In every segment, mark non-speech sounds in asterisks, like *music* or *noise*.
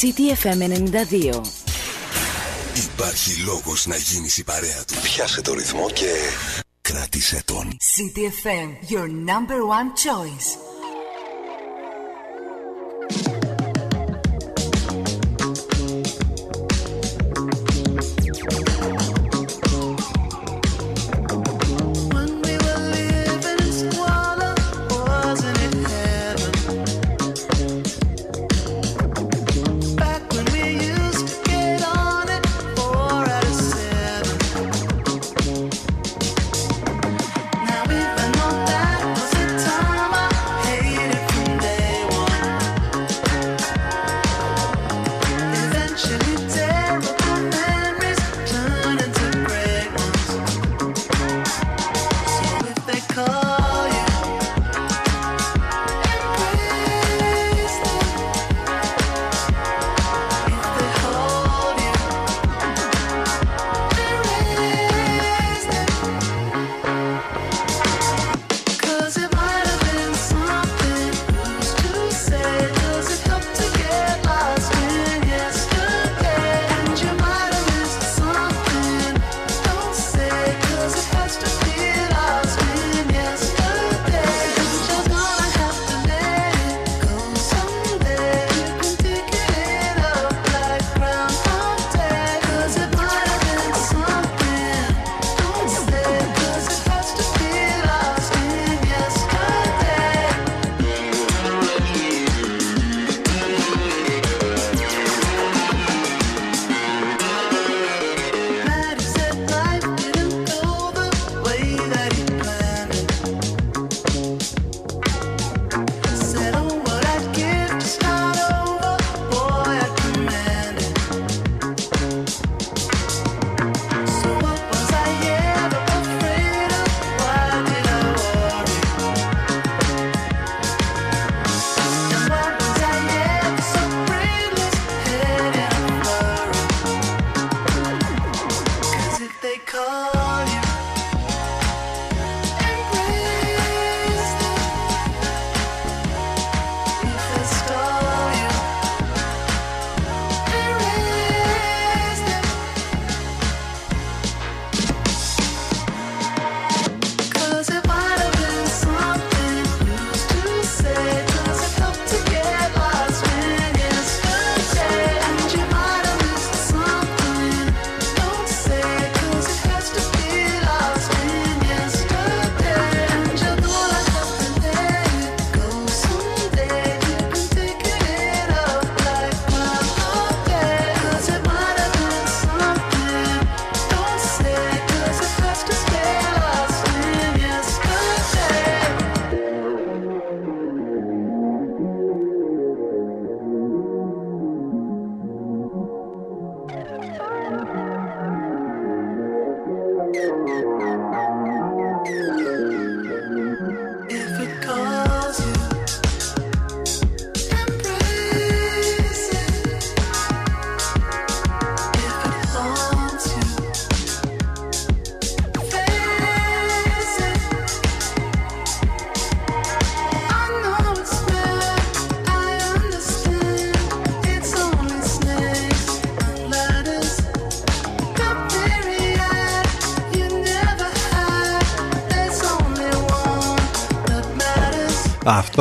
CTFM 92. Υπάρχει λόγος να γίνεις η παρέα του. Πιάσε το ρυθμό και κράτησε τον. CTFM, your number one choice.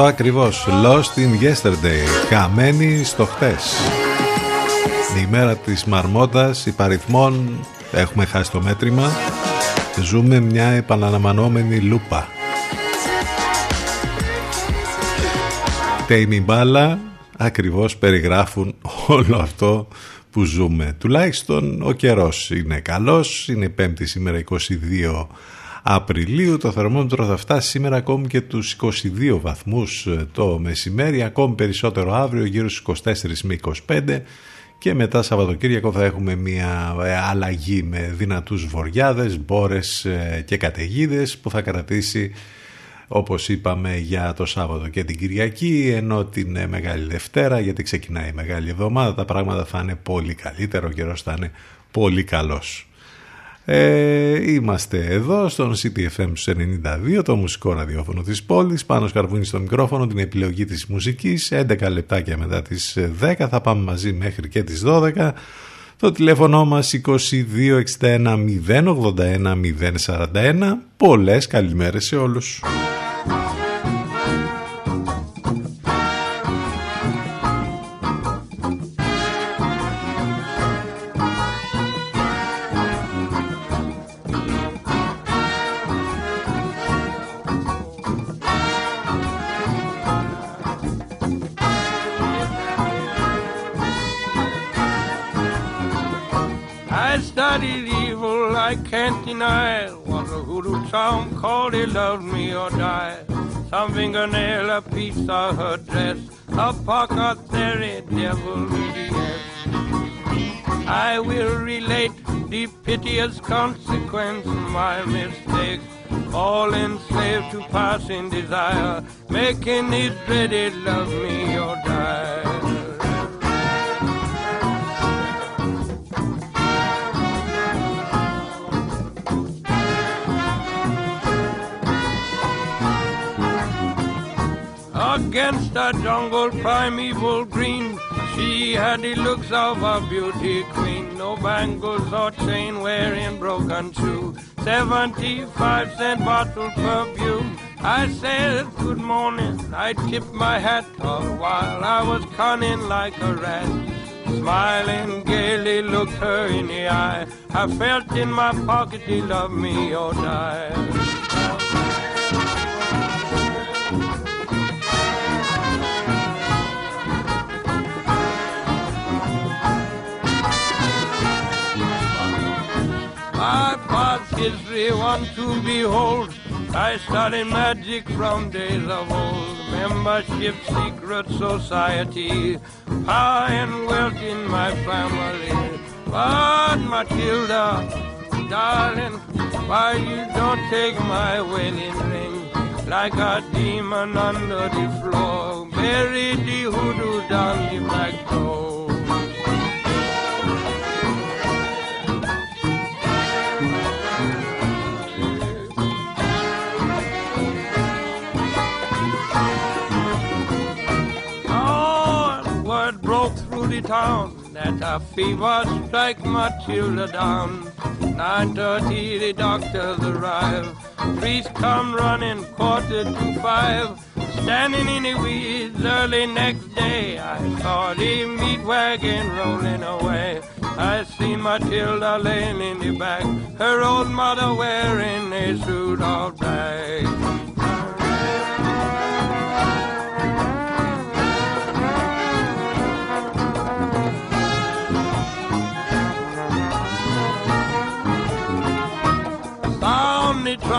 Αυτό ακριβώς. Lost in Yesterday. Χαμένη στο χτες. Η μέρα της μαρμότας Υπαριθμών. Έχουμε χάσει το μέτρημα. Ζούμε μια επαναλαμβανόμενη λούπα. Τέιμι μπάλα. Ακριβώς περιγράφουν όλο αυτό που ζούμε. Τουλάχιστον ο καιρός είναι καλός. Είναι πέμπτη σήμερα 22 Απριλίου. Το θερμόμετρο θα φτάσει σήμερα ακόμη και τους 22 βαθμούς ε, το μεσημέρι, ακόμη περισσότερο αύριο γύρω στους 24 με 25 και μετά Σαββατοκύριακο θα έχουμε μια ε, αλλαγή με δυνατούς βοριάδες, μπόρες ε, και καταιγίδες που θα κρατήσει όπως είπαμε για το Σάββατο και την Κυριακή ενώ την Μεγάλη Δευτέρα γιατί ξεκινάει η Μεγάλη Εβδομάδα τα πράγματα θα είναι πολύ καλύτερο, ο καιρός θα είναι πολύ καλός. Ε, είμαστε εδώ στον CTFM 92, το μουσικό ραδιόφωνο της πόλης. Πάνω σκαρβούνι στο μικρόφωνο, την επιλογή της μουσικής. 11 λεπτάκια μετά τις 10 θα πάμε μαζί μέχρι και τις 12. Το τηλέφωνο μας 2261 081 041. Πολλές καλημέρες σε όλους. Some called he loved me or die. Some fingernail a piece of her dress. A pocket theory devil yes. I will relate the piteous consequence of my mistake. All enslaved to passing desire, making it dreaded love me or die. Against a jungle primeval green. She had the looks of a beauty queen, no bangles or chain wearing broken shoe. Seventy-five cent bottle perfume. I said good morning, I tipped my hat all while I was cunning like a rat. Smiling gaily looked her in the eye. I felt in my pocket he loved me or die. History one to behold. I studied magic from days of old. Membership, secret society, power and wealth in my family. But Matilda, darling, why you don't take my wedding ring? Like a demon under the floor, bury the hoodoo down the back door. Town that a fever strike Matilda down. 9.30 the doctors arrive. Priest come running quarter to five. Standing in the weeds early next day, I saw the meat wagon rolling away. I seen Matilda laying in the back, her old mother wearing a suit of black.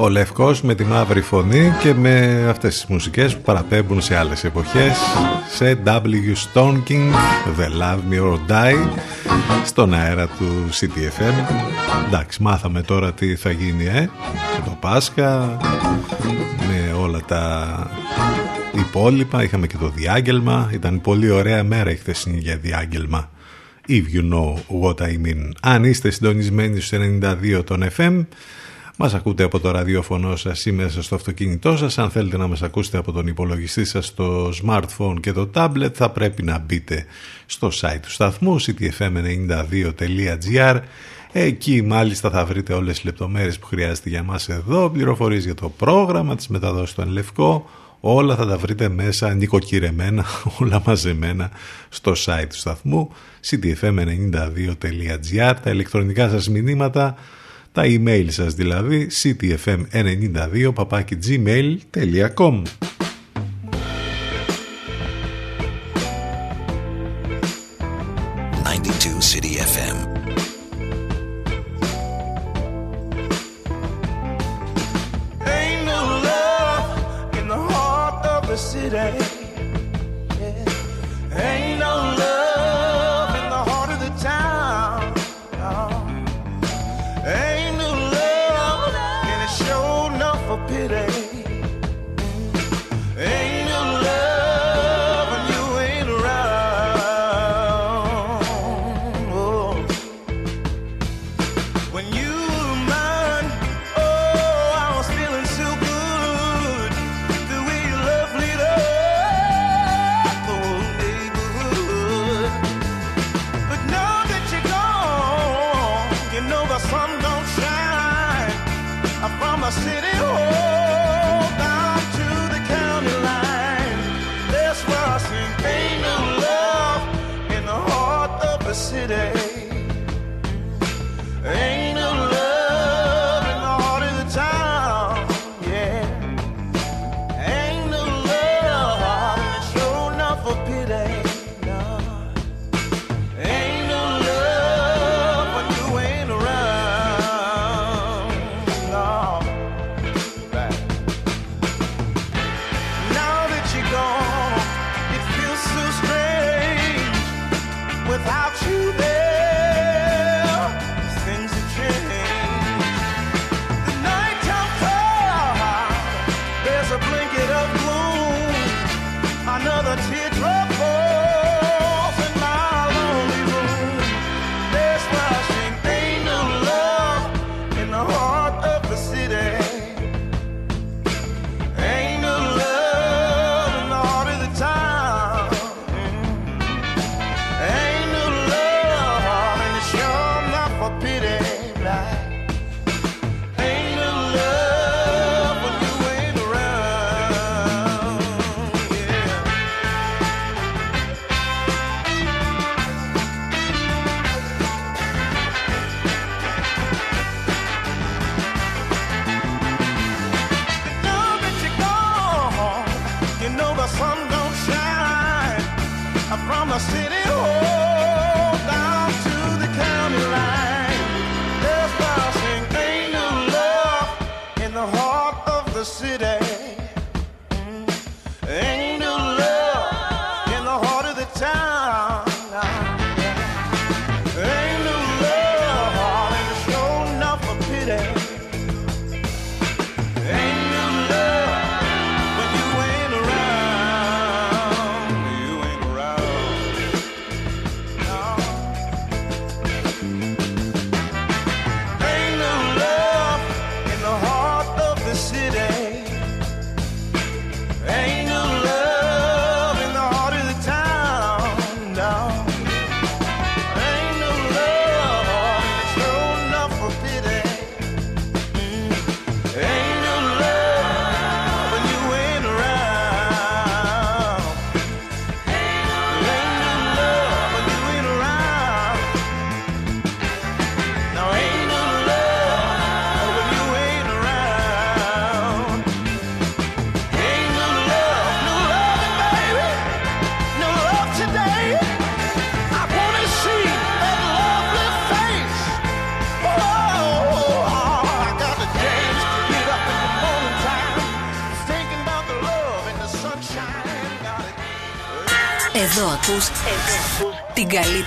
Ο Λευκός με τη μαύρη φωνή και με αυτές τις μουσικές που παραπέμπουν σε άλλες εποχές. Σε W Stonking The Love Me or Die στον αέρα του CTFM εντάξει μάθαμε τώρα τι θα γίνει ε. Και το Πάσχα με όλα τα υπόλοιπα. Είχαμε και το διάγγελμα. Ήταν πολύ ωραία μέρα η χθεσινή για διάγγελμα. If you know what I mean. Αν είστε συντονισμένοι στους 92 των FM μας ακούτε από το ραδιόφωνο σας ή μέσα στο αυτοκίνητό σας. Αν θέλετε να μας ακούσετε από τον υπολογιστή σας στο smartphone και το tablet θα πρέπει να μπείτε στο site του σταθμού ctfm92.gr Εκεί μάλιστα θα βρείτε όλες τις λεπτομέρειες που χρειάζεται για μας εδώ, πληροφορίες για το πρόγραμμα, τις μεταδόσεις του Λευκό, όλα θα τα βρείτε μέσα νοικοκυρεμένα, *laughs* όλα μαζεμένα στο site του σταθμού ctfm92.gr Τα ηλεκτρονικά σας μηνύματα τα email σας δηλαδή ctfm92 papakigmail.com Ain't no love city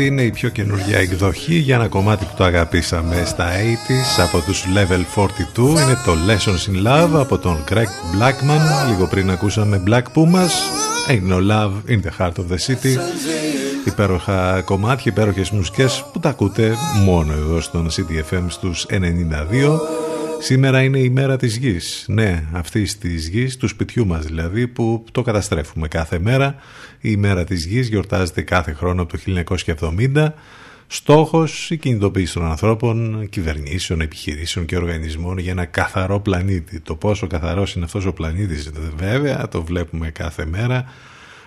Αυτή είναι η πιο καινούργια εκδοχή για ένα κομμάτι που το αγαπήσαμε στα 80s από τους Level 42 είναι το Lessons in Love από τον Greg Blackman λίγο πριν ακούσαμε Black Pumas Ain't no love in the heart of the city υπέροχα κομμάτια, υπέροχες μουσικές που τα ακούτε μόνο εδώ στον CDFM στους 92 Σήμερα είναι η μέρα της γης. Ναι, αυτής της γης, του σπιτιού μας δηλαδή, που το καταστρέφουμε κάθε μέρα. Η μέρα της γης γιορτάζεται κάθε χρόνο από το 1970. Στόχος η κινητοποίηση των ανθρώπων, κυβερνήσεων, επιχειρήσεων και οργανισμών για ένα καθαρό πλανήτη. Το πόσο καθαρός είναι αυτός ο πλανήτης βέβαια, το βλέπουμε κάθε μέρα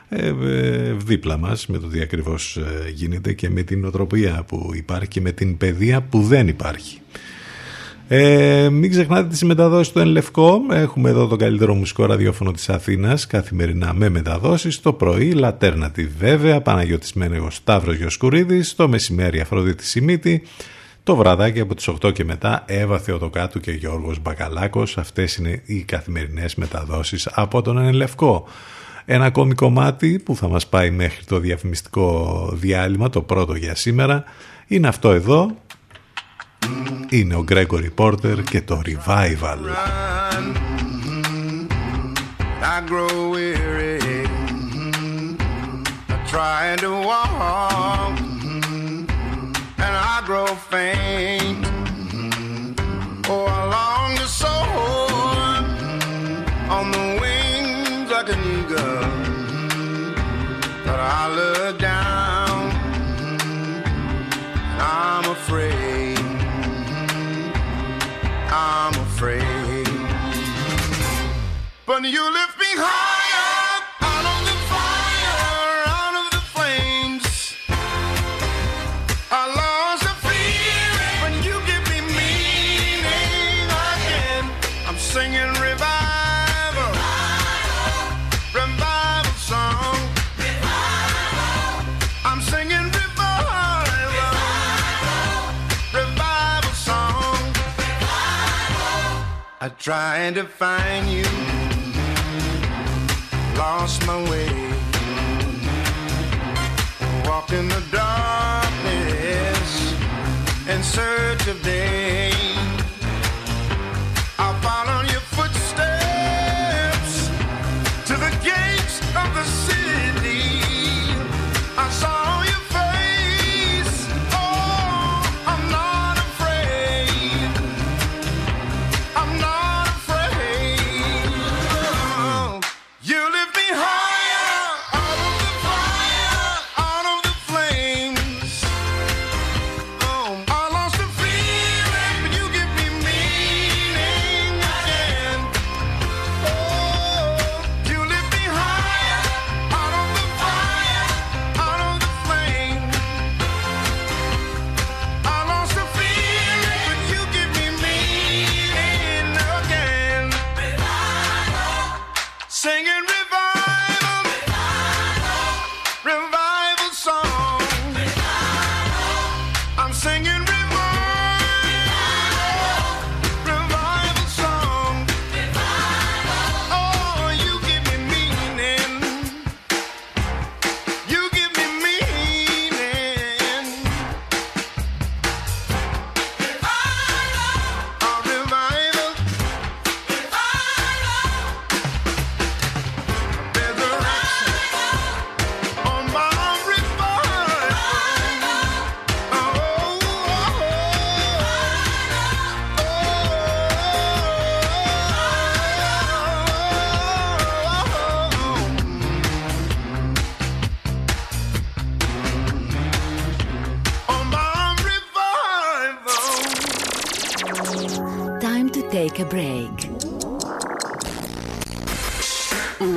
ε, ε, δίπλα μας με το τι ακριβώς ε, γίνεται και με την οτροπία που υπάρχει και με την παιδεία που δεν υπάρχει. Ε, μην ξεχνάτε τις μεταδόσεις του Ενλευκό. Έχουμε εδώ το καλύτερο μουσικό ραδιόφωνο της Αθήνας καθημερινά με μεταδόσεις. Το πρωί Λατέρνατη βέβαια, Παναγιώτης Μένεγος Σταύρος Γιοσκουρίδης. Το μεσημέρι Αφροδίτη Σιμίτη. Το βραδάκι από τις 8 και μετά Εύα Θεοδοκάτου και Γιώργος Μπακαλάκος. Αυτές είναι οι καθημερινές μεταδόσεις από τον Ενλευκό. Ένα ακόμη κομμάτι που θα μας πάει μέχρι το διαφημιστικό διάλειμμα, το πρώτο για σήμερα, είναι αυτό εδώ. είναι ο Gregory Porter και το Revival. Mm-hmm. Mm-hmm. Trying to walk, mm-hmm. and I grow faint. Oh, On the wings like an eagle, but I look down. But you lift me higher out of the fire, out of the flames. I lost the feeling when you give me meaning again. I'm singing revival, revival song. I'm singing revival, revival song. I tried to find you, lost my way, walked in the darkness in search of day. A break.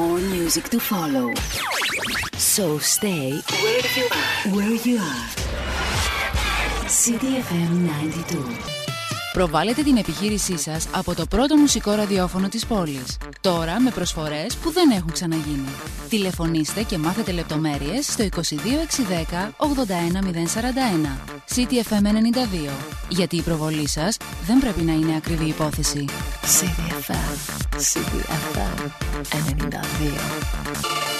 More music to follow. So stay where you are. Where you are. CDFM 92. Προβάλλετε την επιχείρησή σας από το πρώτο μουσικό ραδιόφωνο της πόλης. Τώρα με προσφορές που δεν έχουν ξαναγίνει. Τηλεφωνήστε και μάθετε λεπτομέρειες στο 22610 81041. CTFM 92. Γιατί η προβολή σας δεν πρέπει να είναι ακριβή υπόθεση. CDFM. CDFM 92.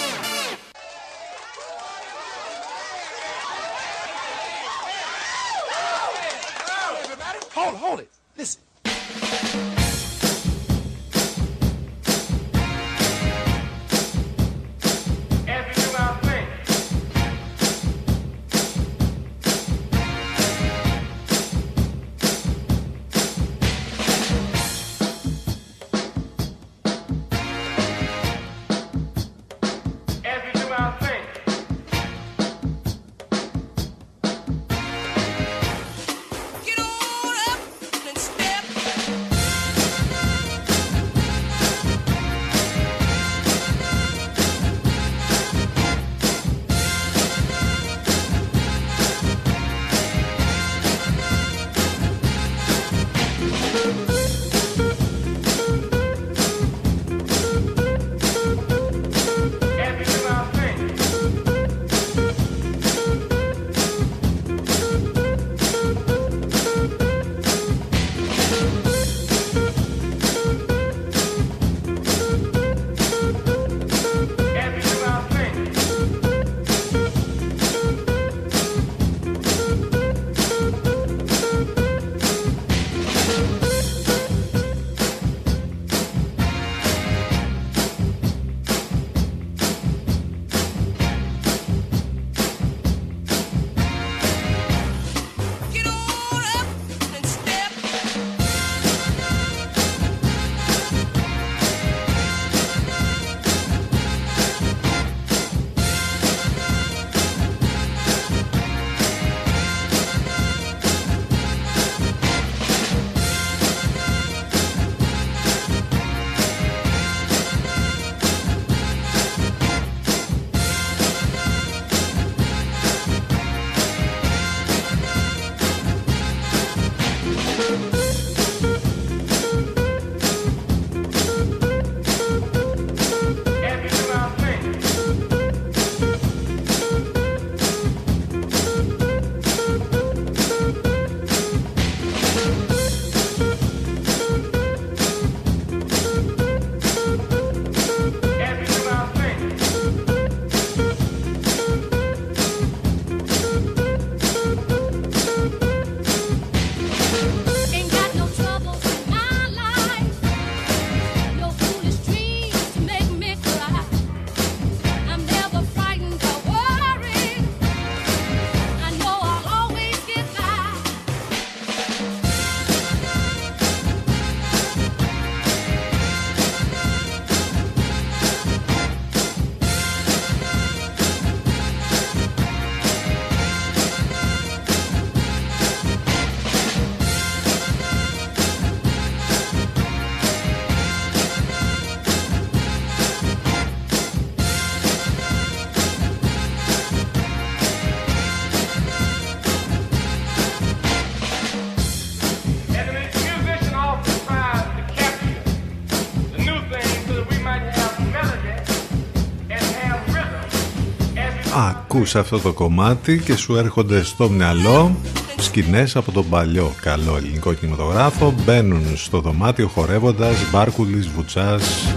Ακούς αυτό το κομμάτι και σου έρχονται στο μυαλό σκηνές από τον παλιό καλό ελληνικό κινηματογράφο. Μπαίνουν στο δωμάτιο χορεύοντας Μπάρκουλης, Βουτσάς.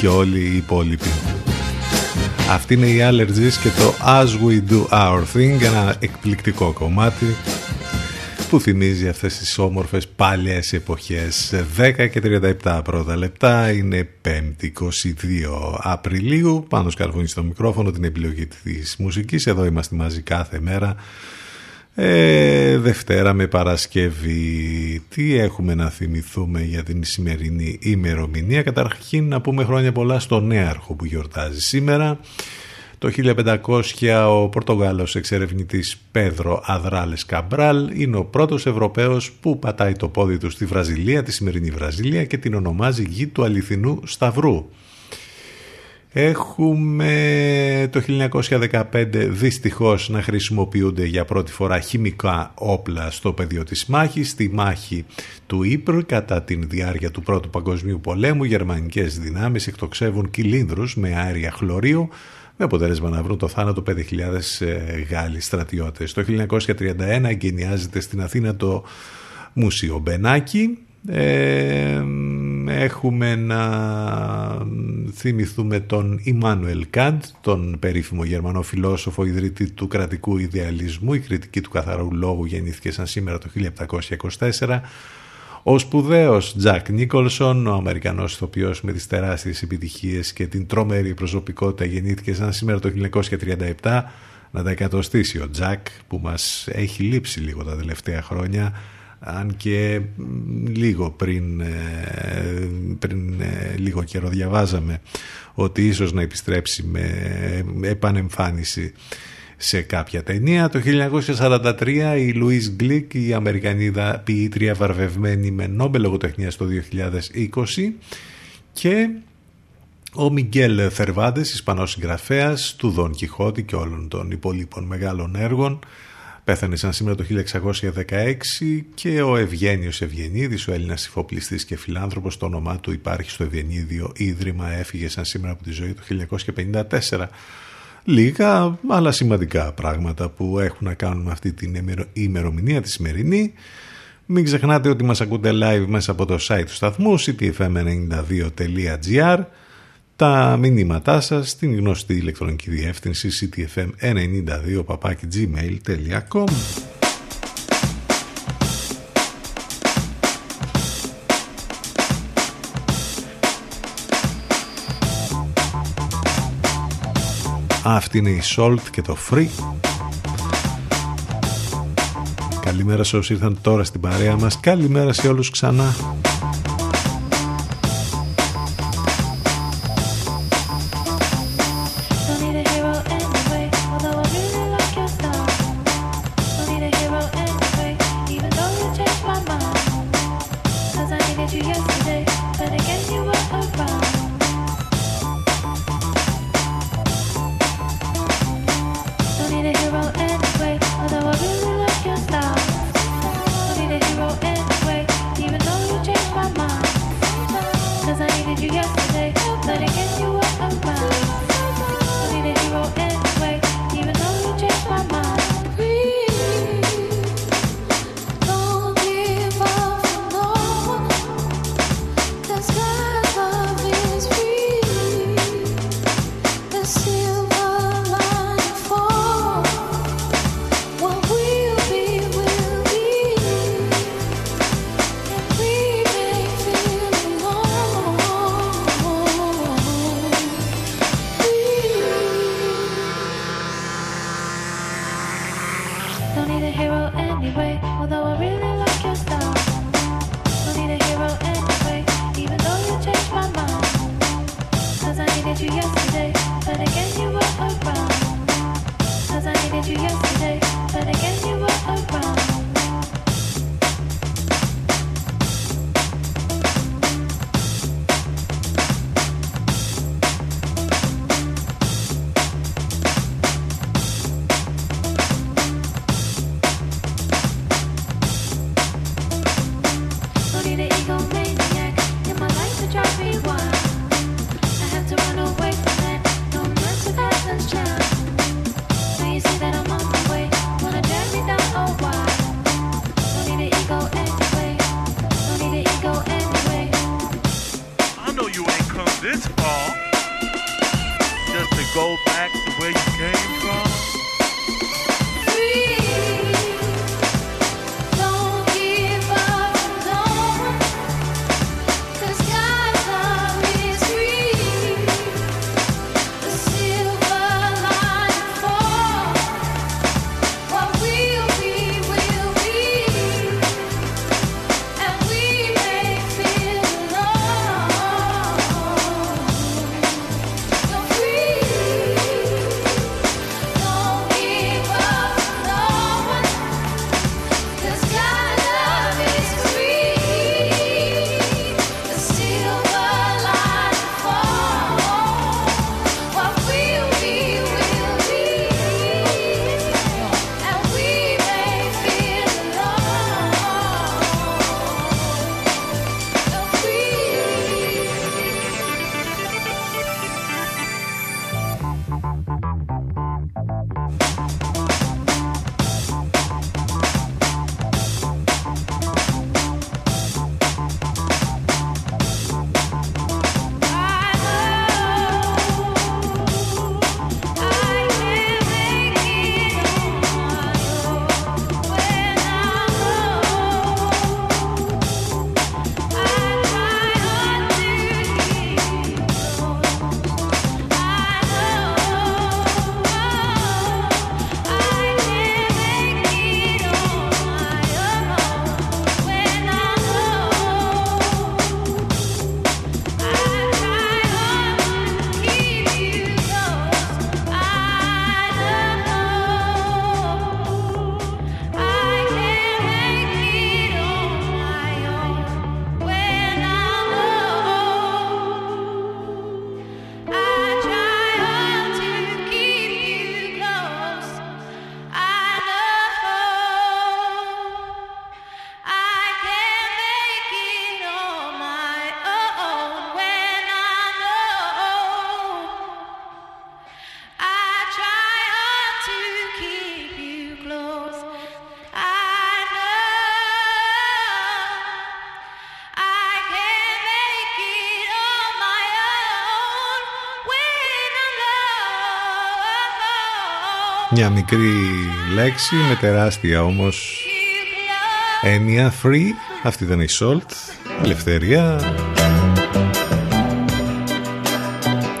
Και όλοι οι υπόλοιποι. Αυτή είναι η Allergies και το As We Do Our Thing, ένα εκπληκτικό κομμάτι που θυμίζει αυτές τις όμορφες παλιές εποχές. 10 και 37 πρώτα λεπτά είναι 5η 22 Απριλίου. Πάνω σκαρβούνι στο μικρόφωνο την επιλογή της μουσικής. Εδώ είμαστε μαζί κάθε μέρα. Ε, Δευτέρα με Παρασκευή. Τι έχουμε να θυμηθούμε για την σημερινή ημερομηνία; Καταρχήν να πούμε χρόνια πολλά στο νέαρχο που γιορτάζει σήμερα το 1500 ο Πορτογάλος εξερευνητής Πέδρο Αδράλες Καμπράλ είναι ο πρώτος Ευρωπαίος που πατάει το πόδι του στη Βραζιλία, τη σημερινή Βραζιλία και την ονομάζει γη του αληθινού Σταυρού. Έχουμε το 1915 δυστυχώς να χρησιμοποιούνται για πρώτη φορά χημικά όπλα στο πεδίο της μάχης. Στη μάχη του Ήπρου κατά τη διάρκεια του Πρώτου Παγκοσμίου Πολέμου γερμανικές δυνάμεις εκτοξεύουν κυλίνδρους με αέρια χλωρίου με αποτέλεσμα να βρουν το θάνατο 5.000 ε, Γάλλοι στρατιώτες. Το 1931 εγκαινιάζεται στην Αθήνα το Μουσείο Μπενάκη. Ε, έχουμε να θυμηθούμε τον Ιμάνουελ Καντ, τον περίφημο γερμανό φιλόσοφο ιδρυτή του κρατικού ιδεαλισμού. Η κριτική του καθαρού λόγου γεννήθηκε σαν σήμερα το 1724 ο σπουδαίος Τζακ Νίκολσον, ο Αμερικανός ηθοποιός με τις τεράστιες επιτυχίες και την τρομερή προσωπικότητα γεννήθηκε σαν σήμερα το 1937 να τα εκατοστήσει ο Τζακ που μας έχει λείψει λίγο τα τελευταία χρόνια αν και λίγο πριν, ε, πριν ε, λίγο καιρό διαβάζαμε ότι ίσως να επιστρέψει με επανεμφάνιση σε κάποια ταινία. Το 1943 η Λουίς Γκλικ, η Αμερικανίδα ποιήτρια βαρβευμένη με Νόμπελ λογοτεχνία το 2020 και ο Μιγγέλ Θερβάντες, Ισπανός συγγραφέας του Δον Κιχώτη και όλων των υπολείπων μεγάλων έργων πέθανε σαν σήμερα το 1616 και ο Ευγένιος Ευγενίδης, ο Έλληνας υφοπλιστής και φιλάνθρωπος, το όνομά του υπάρχει στο Ευγενίδιο Ίδρυμα, έφυγε σαν σήμερα από τη ζωή το 1954 λίγα αλλά σημαντικά πράγματα που έχουν να κάνουν με αυτή την ημερομηνία τη σημερινή. Μην ξεχνάτε ότι μας ακούτε live μέσα από το site του σταθμού ctfm92.gr τα μηνύματά σας στην γνωστή ηλεκτρονική διεύθυνση ctfm92.gmail.com Αυτή είναι η Salt και το Free. Καλημέρα σε όσοι ήρθαν τώρα στην παρέα μας. Καλημέρα σε όλους ξανά. Go back to where you came from. Μια μικρή λέξη με τεράστια όμως έννοια free. Αυτή ήταν η Salt. Ελευθερία.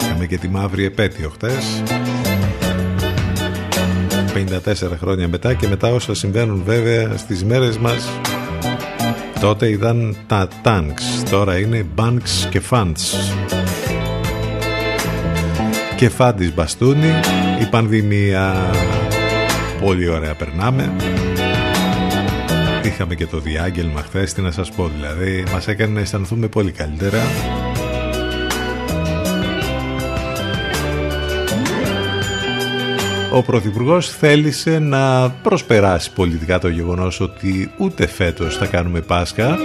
Είχαμε και τη μαύρη επέτειο χτες. 54 χρόνια μετά και μετά όσα συμβαίνουν βέβαια στις μέρες μας τότε ήταν τα tanks τώρα είναι banks και funds και φάντης μπαστούνι η πανδημία. Πολύ ωραία περνάμε. Είχαμε και το διάγγελμα χθες. Τι να σας πω δηλαδή μας έκανε να αισθανθούμε πολύ καλύτερα. Ο Πρωθυπουργός θέλησε να προσπεράσει πολιτικά το γεγονός ότι ούτε φέτος θα κάνουμε Πάσχα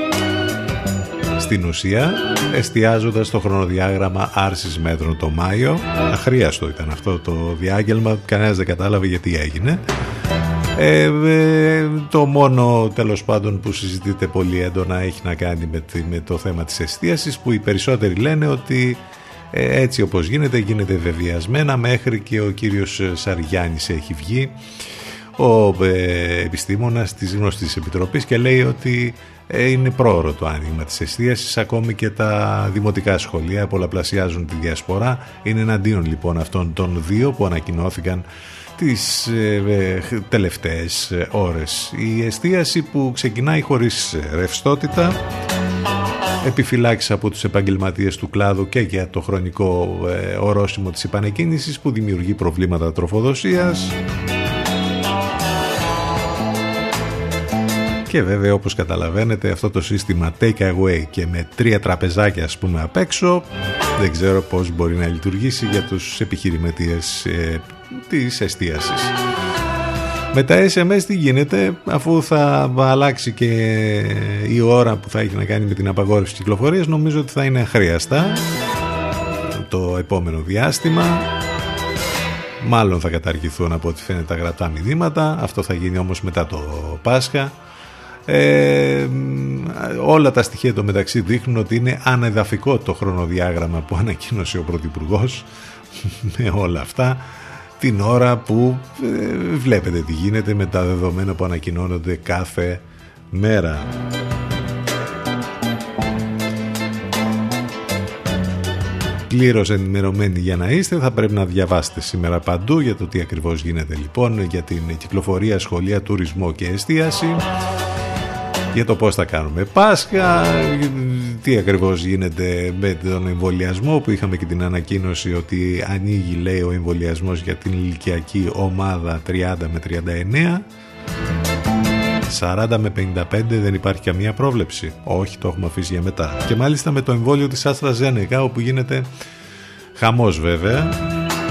στην ουσία εστιάζοντας το χρονοδιάγραμμα άρσης μέτρων το Μάιο. Αχρίαστο ήταν αυτό το διάγγελμα κανένας δεν κατάλαβε γιατί έγινε. Ε, ε, το μόνο τέλος πάντων που συζητείται πολύ έντονα έχει να κάνει με, με το θέμα της εστίασης που οι περισσότεροι λένε ότι ε, έτσι όπως γίνεται γίνεται βεβαιασμένα μέχρι και ο κύριος Σαριάννης έχει βγει ο ε, επιστήμονας της γνωστής επιτροπής και λέει ότι ε, είναι πρόωρο το άνοιγμα της εστίασης ακόμη και τα δημοτικά σχολεία πολλαπλασιάζουν τη διασπορά. Είναι εναντίον λοιπόν αυτών των δύο που ανακοινώθηκαν τις ε, ε τελευταίες ε, ώρες. Η εστίαση που ξεκινάει χωρίς ρευστότητα επιφυλάξεις από τους επαγγελματίες του κλάδου και για το χρονικό ορόσημο της επανεκκίνησης που δημιουργεί προβλήματα τροφοδοσίας Και βέβαια όπως καταλαβαίνετε αυτό το σύστημα take away και με τρία τραπεζάκια ας πούμε απ' έξω δεν ξέρω πώς μπορεί να λειτουργήσει για τους επιχειρηματίες ε, της εστίασης. Με τα SMS τι γίνεται αφού θα αλλάξει και η ώρα που θα έχει να κάνει με την απαγόρευση κυκλοφορίας νομίζω ότι θα είναι αχρίαστα το επόμενο διάστημα. Μάλλον θα καταργηθούν από ό,τι φαίνεται τα γραπτά μηνύματα. Αυτό θα γίνει όμως μετά το Πάσχα Ε, όλα τα στοιχεία το μεταξύ δείχνουν ότι είναι ανεδαφικό το χρονοδιάγραμμα που ανακοίνωσε ο Πρωθυπουργός *laughs* με όλα αυτά την ώρα που ε, βλέπετε τι γίνεται με τα δεδομένα που ανακοινώνονται κάθε μέρα. πλήρως ενημερωμένοι για να είστε θα πρέπει να διαβάσετε σήμερα παντού για το τι ακριβώς γίνεται λοιπόν για την κυκλοφορία, σχολεία, τουρισμό και εστίαση για το πώς θα κάνουμε Πάσχα τι ακριβώς γίνεται με τον εμβολιασμό που είχαμε και την ανακοίνωση ότι ανοίγει λέει ο εμβολιασμός για την ηλικιακή ομάδα 30 με 39 40 με 55 δεν υπάρχει καμία πρόβλεψη. Όχι, το έχουμε αφήσει για μετά. Και μάλιστα με το εμβόλιο της Άστρα Ζένεκα όπου γίνεται χαμός βέβαια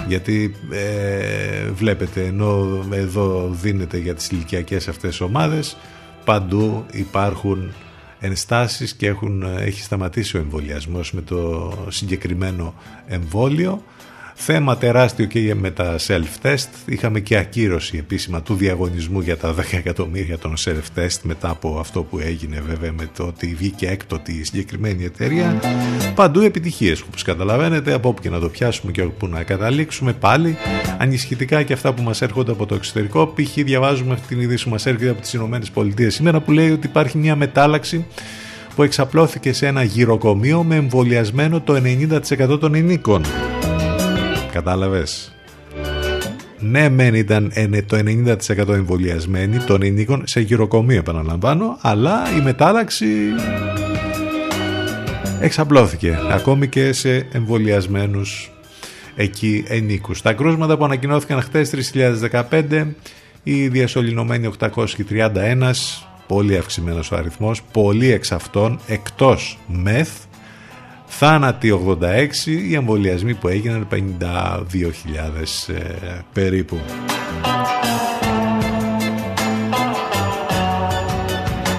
γιατί ε, βλέπετε ενώ εδώ δίνεται για τις ηλικιακές αυτές ομάδες παντού υπάρχουν ενστάσεις και έχουν, έχει σταματήσει ο εμβολιασμός με το συγκεκριμένο εμβόλιο Θέμα τεράστιο και με τα self-test. Είχαμε και ακύρωση επίσημα του διαγωνισμού για τα 10 εκατομμύρια των self-test μετά από αυτό που έγινε βέβαια με το ότι βγήκε έκτοτε η συγκεκριμένη εταιρεία. Παντού επιτυχίες όπως καταλαβαίνετε από όπου και να το πιάσουμε και όπου να καταλήξουμε πάλι ανισχυτικά και αυτά που μας έρχονται από το εξωτερικό. Π.χ. διαβάζουμε αυτή την είδηση που μας έρχεται από τις ΗΠΑ σήμερα που λέει ότι υπάρχει μια μετάλλαξη που εξαπλώθηκε σε ένα γυροκομείο με εμβολιασμένο το 90% των ενίκων. Κατάλαβες; Ναι, μεν ήταν το 90% εμβολιασμένοι των ενίκων σε γυροκομείο, επαναλαμβάνω, αλλά η μετάλλαξη εξαπλώθηκε ακόμη και σε εμβολιασμένους εκεί ενίκους. Τα κρούσματα που ανακοινώθηκαν χτες 3015, οι διασωληνωμένοι 831, πολύ αυξημένος ο αριθμός, πολλοί εξ αυτών εκτός μεθ, Θάνατοι 86, οι εμβολιασμοί που έγιναν 52.000 ε, περίπου.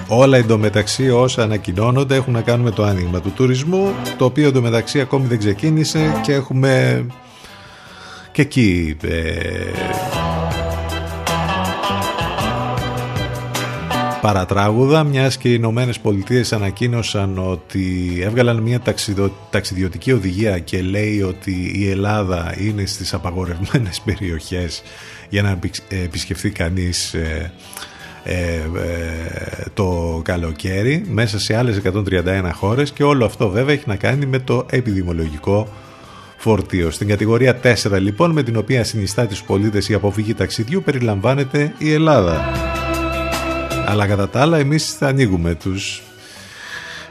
Όλα εντωμεταξύ όσα ανακοινώνονται έχουν να κάνουν με το άνοιγμα του τουρισμού, το οποίο εντωμεταξύ ακόμη δεν ξεκίνησε και έχουμε και εκεί ε, παρατράγουδα μιας και οι Ηνωμένες Πολιτείες ανακοίνωσαν ότι έβγαλαν μια ταξιδιωτική οδηγία και λέει ότι η Ελλάδα είναι στις απαγορευμένες *laughs* περιοχές για να επισκεφθεί κανείς ε, ε, ε, το καλοκαίρι μέσα σε άλλες 131 χώρες και όλο αυτό βέβαια έχει να κάνει με το επιδημολογικό φορτίο. Στην κατηγορία 4 λοιπόν με την οποία συνιστά τους πολίτες η αποφυγή ταξιδιού περιλαμβάνεται η Ελλάδα. Αλλά κατά τα άλλα εμείς θα ανοίγουμε τους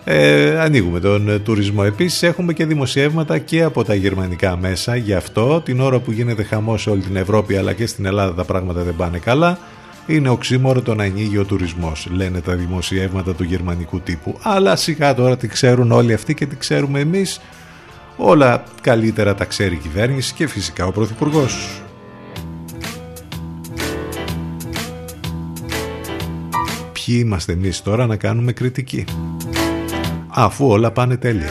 ε, ανοίγουμε τον ε, τουρισμό. Επίσης έχουμε και δημοσιεύματα και από τα γερμανικά μέσα. Γι' αυτό την ώρα που γίνεται χαμός σε όλη την Ευρώπη αλλά και στην Ελλάδα τα πράγματα δεν πάνε καλά. Είναι οξύμορο το να ανοίγει ο τουρισμός, λένε τα δημοσιεύματα του γερμανικού τύπου. Αλλά σιγά τώρα τι ξέρουν όλοι αυτοί και τι ξέρουμε εμείς. Όλα καλύτερα τα ξέρει η κυβέρνηση και φυσικά ο Πρωθυπουργός. Ποιοι είμαστε εμείς τώρα να κάνουμε κριτική αφού όλα πάνε τέλεια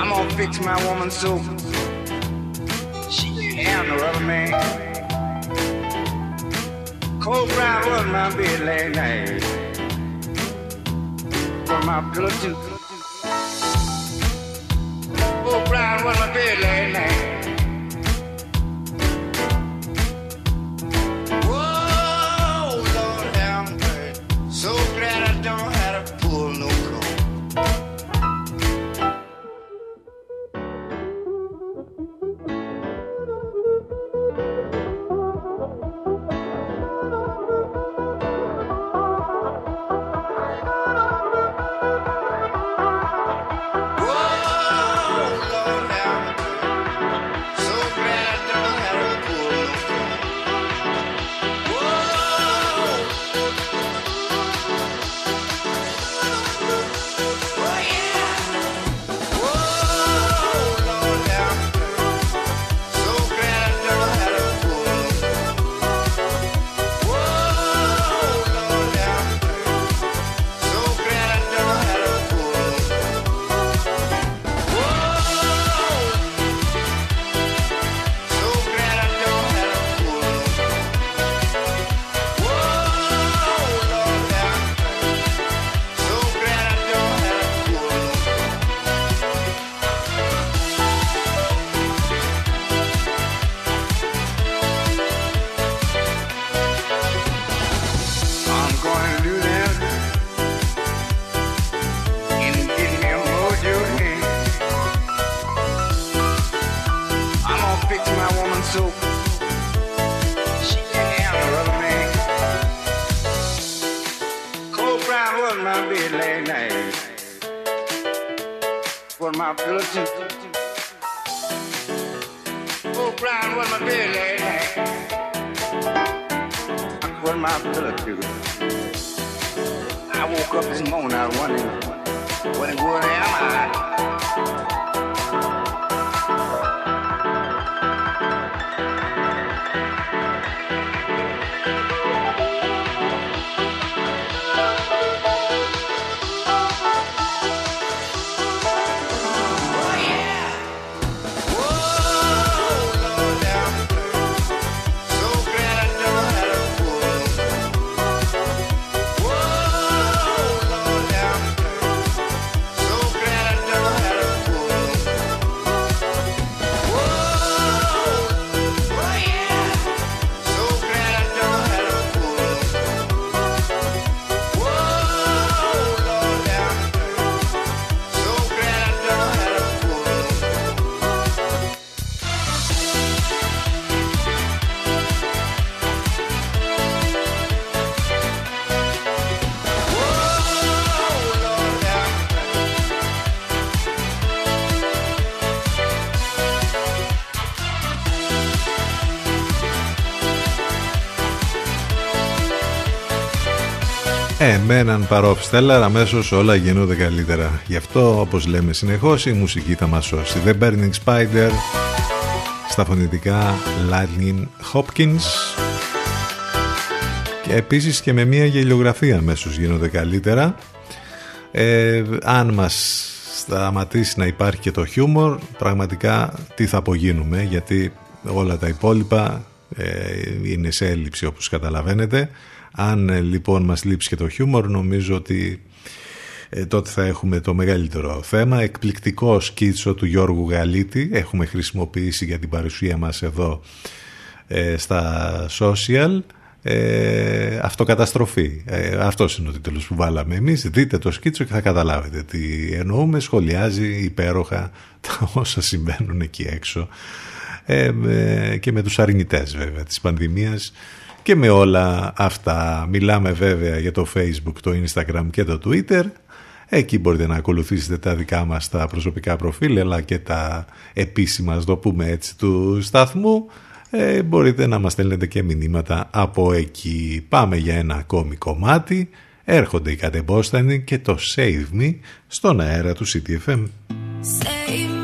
I'm gonna fix my woman so she and the rubber man. Cold brown was my bed last night. For my pillow too. Cold brown was my bed last night. Με έναν παρόφ Στέλλαρ αμέσως όλα γίνονται καλύτερα. Γι' αυτό, όπως λέμε συνεχώς, η μουσική θα μας σώσει. The Burning Spider, στα φωνητικά Lightning Hopkins και επίσης και με μια γελιογραφία αμέσως γίνονται καλύτερα. Ε, αν μας σταματήσει να υπάρχει και το χιούμορ, πραγματικά τι θα απογίνουμε, γιατί όλα τα υπόλοιπα ε, είναι σε έλλειψη όπως καταλαβαίνετε. Αν ε, λοιπόν μας λείψει και το χιούμορ νομίζω ότι ε, τότε θα έχουμε το μεγαλύτερο θέμα. Εκπληκτικό σκίτσο του Γιώργου Γαλίτη έχουμε χρησιμοποιήσει για την παρουσία μας εδώ ε, στα social. Ε, αυτοκαταστροφή. Ε, αυτός είναι ο τίτλος που βάλαμε εμείς. Δείτε το σκίτσο και θα καταλάβετε τι εννοούμε. Σχολιάζει υπέροχα τα όσα συμβαίνουν εκεί έξω. Ε, και με τους αρνητές βέβαια της πανδημίας και με όλα αυτά μιλάμε βέβαια για το facebook, το instagram και το twitter. Εκεί μπορείτε να ακολουθήσετε τα δικά μας τα προσωπικά προφίλ αλλά και τα επίσημα, ας το πούμε έτσι, του σταθμού. Ε, μπορείτε να μας στέλνετε και μηνύματα από εκεί. Πάμε για ένα ακόμη κομμάτι. Έρχονται οι κατεμπόστανοι και το Save Me στον αέρα του CTFM wanna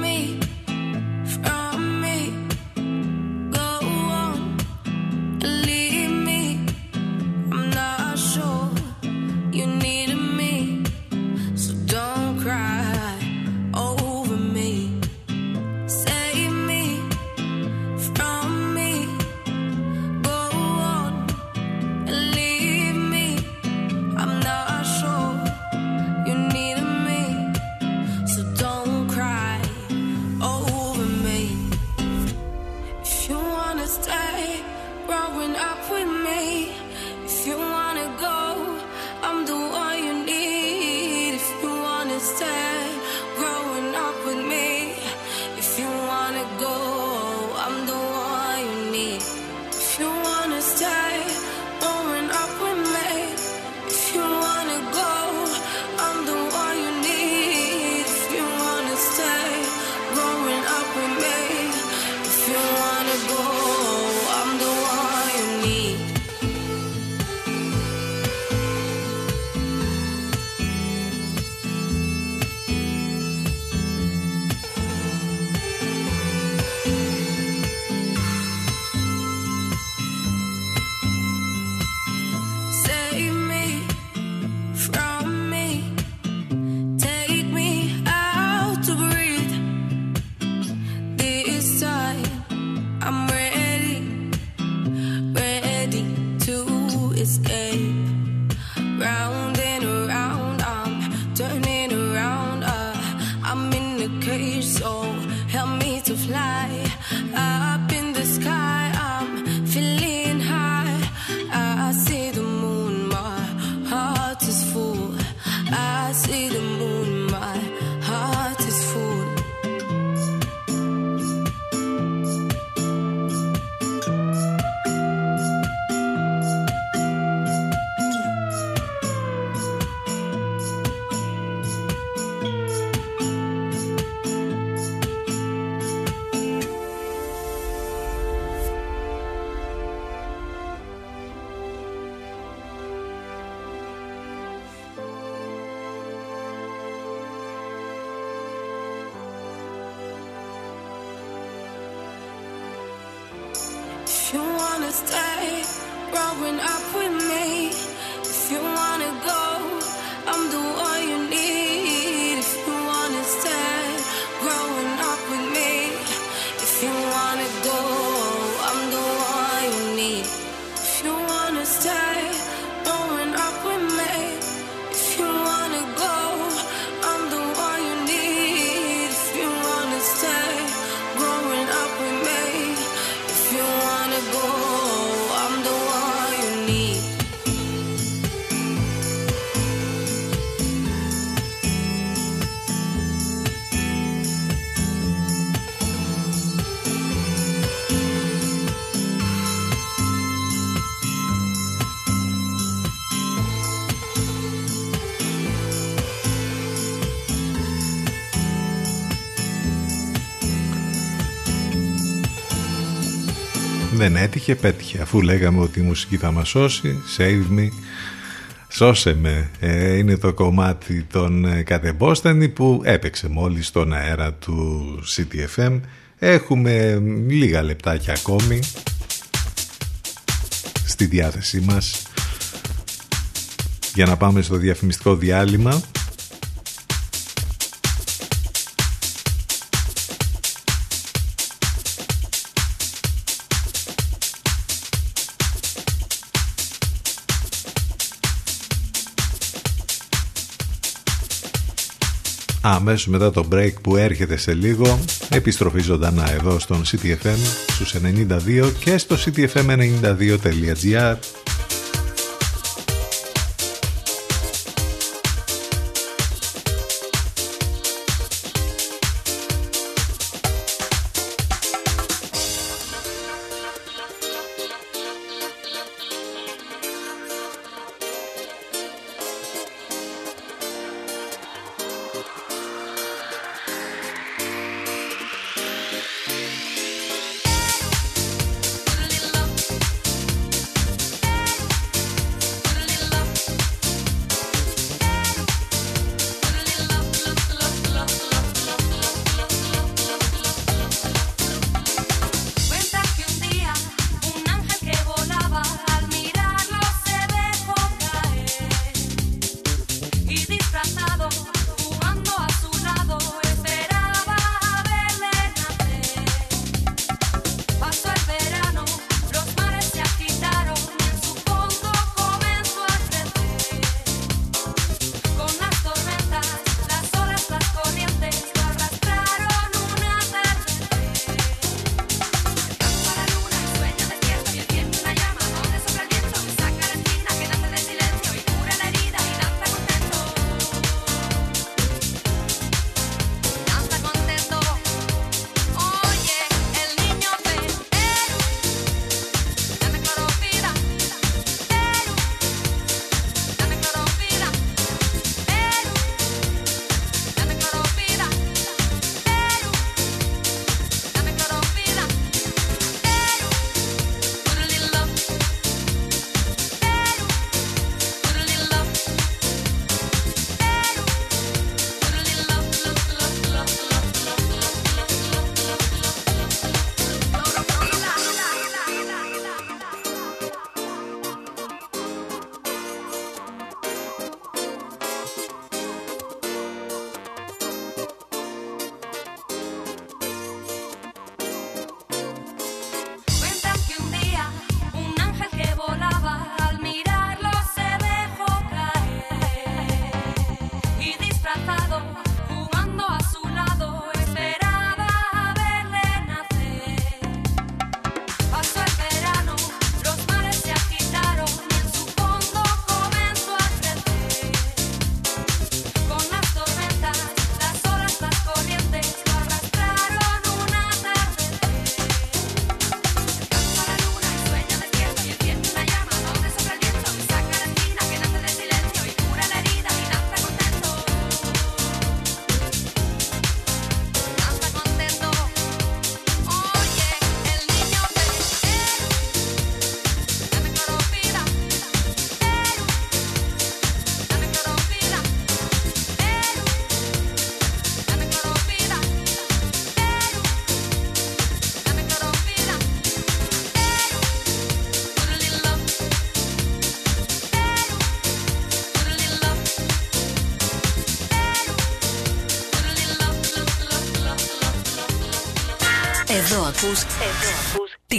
Δεν έτυχε, πέτυχε. Αφού λέγαμε ότι η μουσική θα μας σώσει, save me, σώσε με. Ε, είναι το κομμάτι των ε, Κατεμπόστανη που έπαιξε μόλις στον αέρα του CTFM. Έχουμε λίγα λεπτάκια ακόμη στη διάθεσή μας για να πάμε στο διαφημιστικό διάλειμμα. Αμέσως μετά το break που έρχεται σε λίγο επιστροφή ζωντανά εδώ στον CTFM στους 92 και στο ctfm92.gr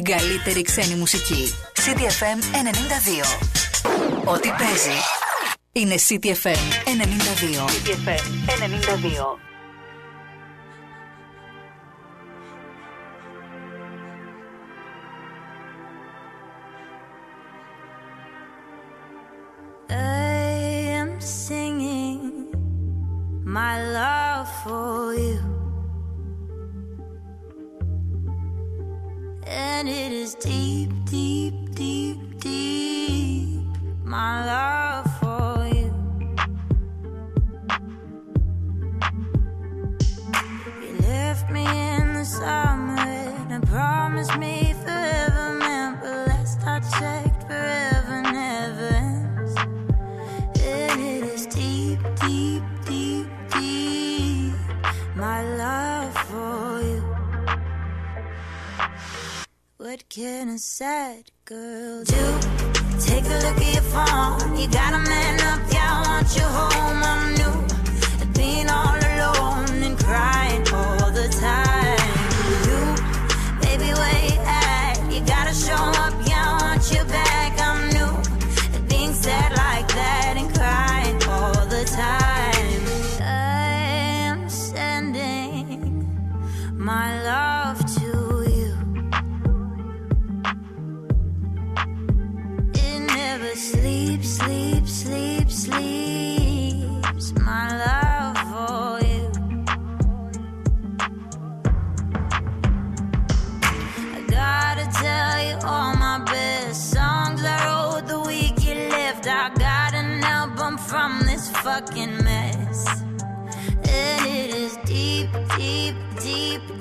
καλύτερη ξένη μουσική. CDFM 92. Ό,τι παίζει είναι CDFM 92. CDFM 92.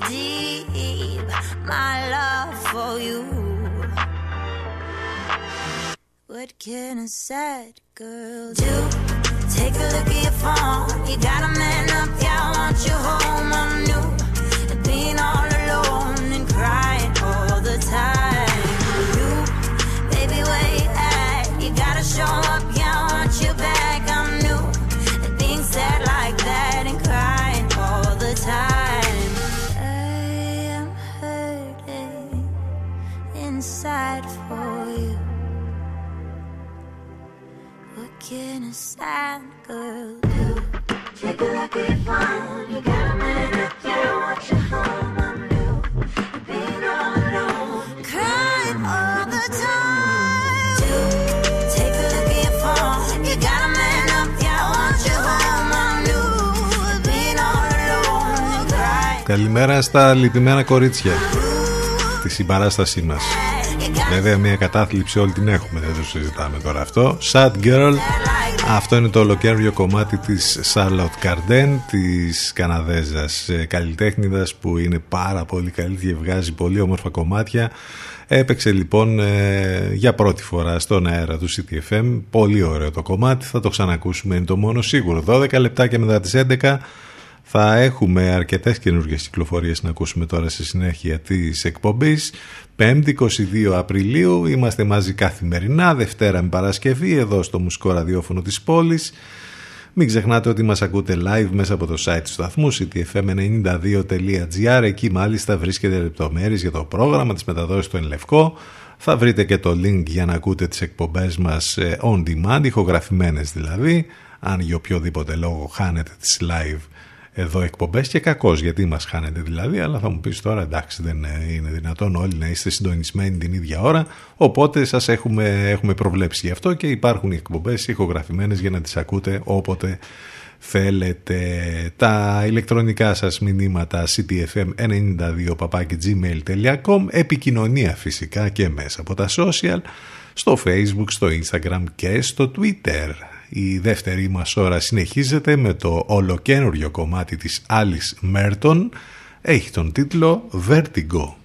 Deep. My love for you. What can a sad girl do? Take a look at your phone. You got a man up, yeah, I want you home. I'm new at being all alone and crying all the time. You, baby, where you at? You gotta show up, yeah, I want you back. Καλημέρα στα λυπημένα κορίτσια. Τη συμπαράστασή μας. Βέβαια μια κατάθλιψη όλη την έχουμε, δεν το συζητάμε τώρα αυτό. Sad Girl, αυτό είναι το ολοκαίριο κομμάτι της Charlotte Cardin, της Καναδέζας ε, καλλιτέχνηδας που είναι πάρα πολύ καλή και βγάζει πολύ όμορφα κομμάτια. Έπαιξε λοιπόν ε, για πρώτη φορά στον αέρα του CTFM, πολύ ωραίο το κομμάτι, θα το ξανακούσουμε, είναι το μόνο σίγουρο. 12 λεπτάκια μετά τις 11 θα έχουμε αρκετές καινούργιες κυκλοφορίες να ακούσουμε τώρα στη συνέχεια της εκπομπής. 5η 22 Απριλίου είμαστε μαζί καθημερινά, Δευτέρα με Παρασκευή εδώ στο μουσικό ραδιόφωνο της πόλης. Μην ξεχνάτε ότι μας ακούτε live μέσα από το site του σταθμού ctfm92.gr Εκεί μάλιστα βρίσκεται λεπτομέρειες για το πρόγραμμα της μεταδόσης του Ενλευκό. Θα βρείτε και το link για να ακούτε τις εκπομπές μας ε, on demand, ηχογραφημένες δηλαδή. Αν για οποιοδήποτε λόγο χάνετε τις live εδώ εκπομπές και κακώς γιατί μας χάνετε δηλαδή αλλά θα μου πεις τώρα εντάξει δεν είναι δυνατόν όλοι να είστε συντονισμένοι την ίδια ώρα οπότε σας έχουμε, έχουμε προβλέψει γι' αυτό και υπάρχουν οι εκπομπές ηχογραφημένες για να τις ακούτε όποτε θέλετε. Τα ηλεκτρονικά σας μηνύματα ctfm92 επικοινωνία φυσικά και μέσα από τα social στο facebook, στο instagram και στο twitter η δεύτερη μας ώρα συνεχίζεται με το ολοκένουργιο κομμάτι της Alice Merton. Έχει τον τίτλο Vertigo.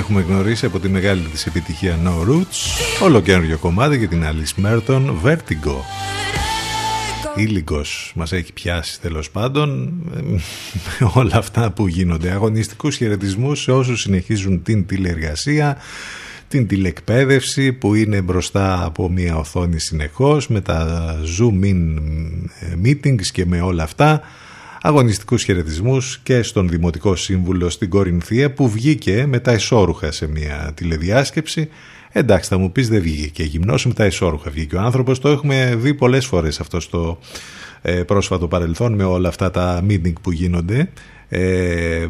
Έχουμε γνωρίσει από τη μεγάλη της επιτυχία No Roots ολοκένουργιο κομμάτι για την Alice Merton Vertigo. Ήλικος μας έχει πιάσει τέλος πάντων όλα αυτά που γίνονται. Αγωνιστικούς χαιρετισμούς σε όσους συνεχίζουν την τηλεεργασία την τηλεκπαίδευση που είναι μπροστά από μια οθόνη συνεχώς με τα zoom in meetings και με όλα αυτά αγωνιστικούς χαιρετισμούς και στον Δημοτικό Σύμβουλο στην Κορινθία που βγήκε με τα εσώρουχα σε μια τηλεδιάσκεψη. Εντάξει θα μου πεις δεν βγήκε και γυμνός με τα εσώρουχα βγήκε ο άνθρωπος. Το έχουμε δει πολλές φορές αυτό στο ε, πρόσφατο παρελθόν με όλα αυτά τα meeting που γίνονται. Ε,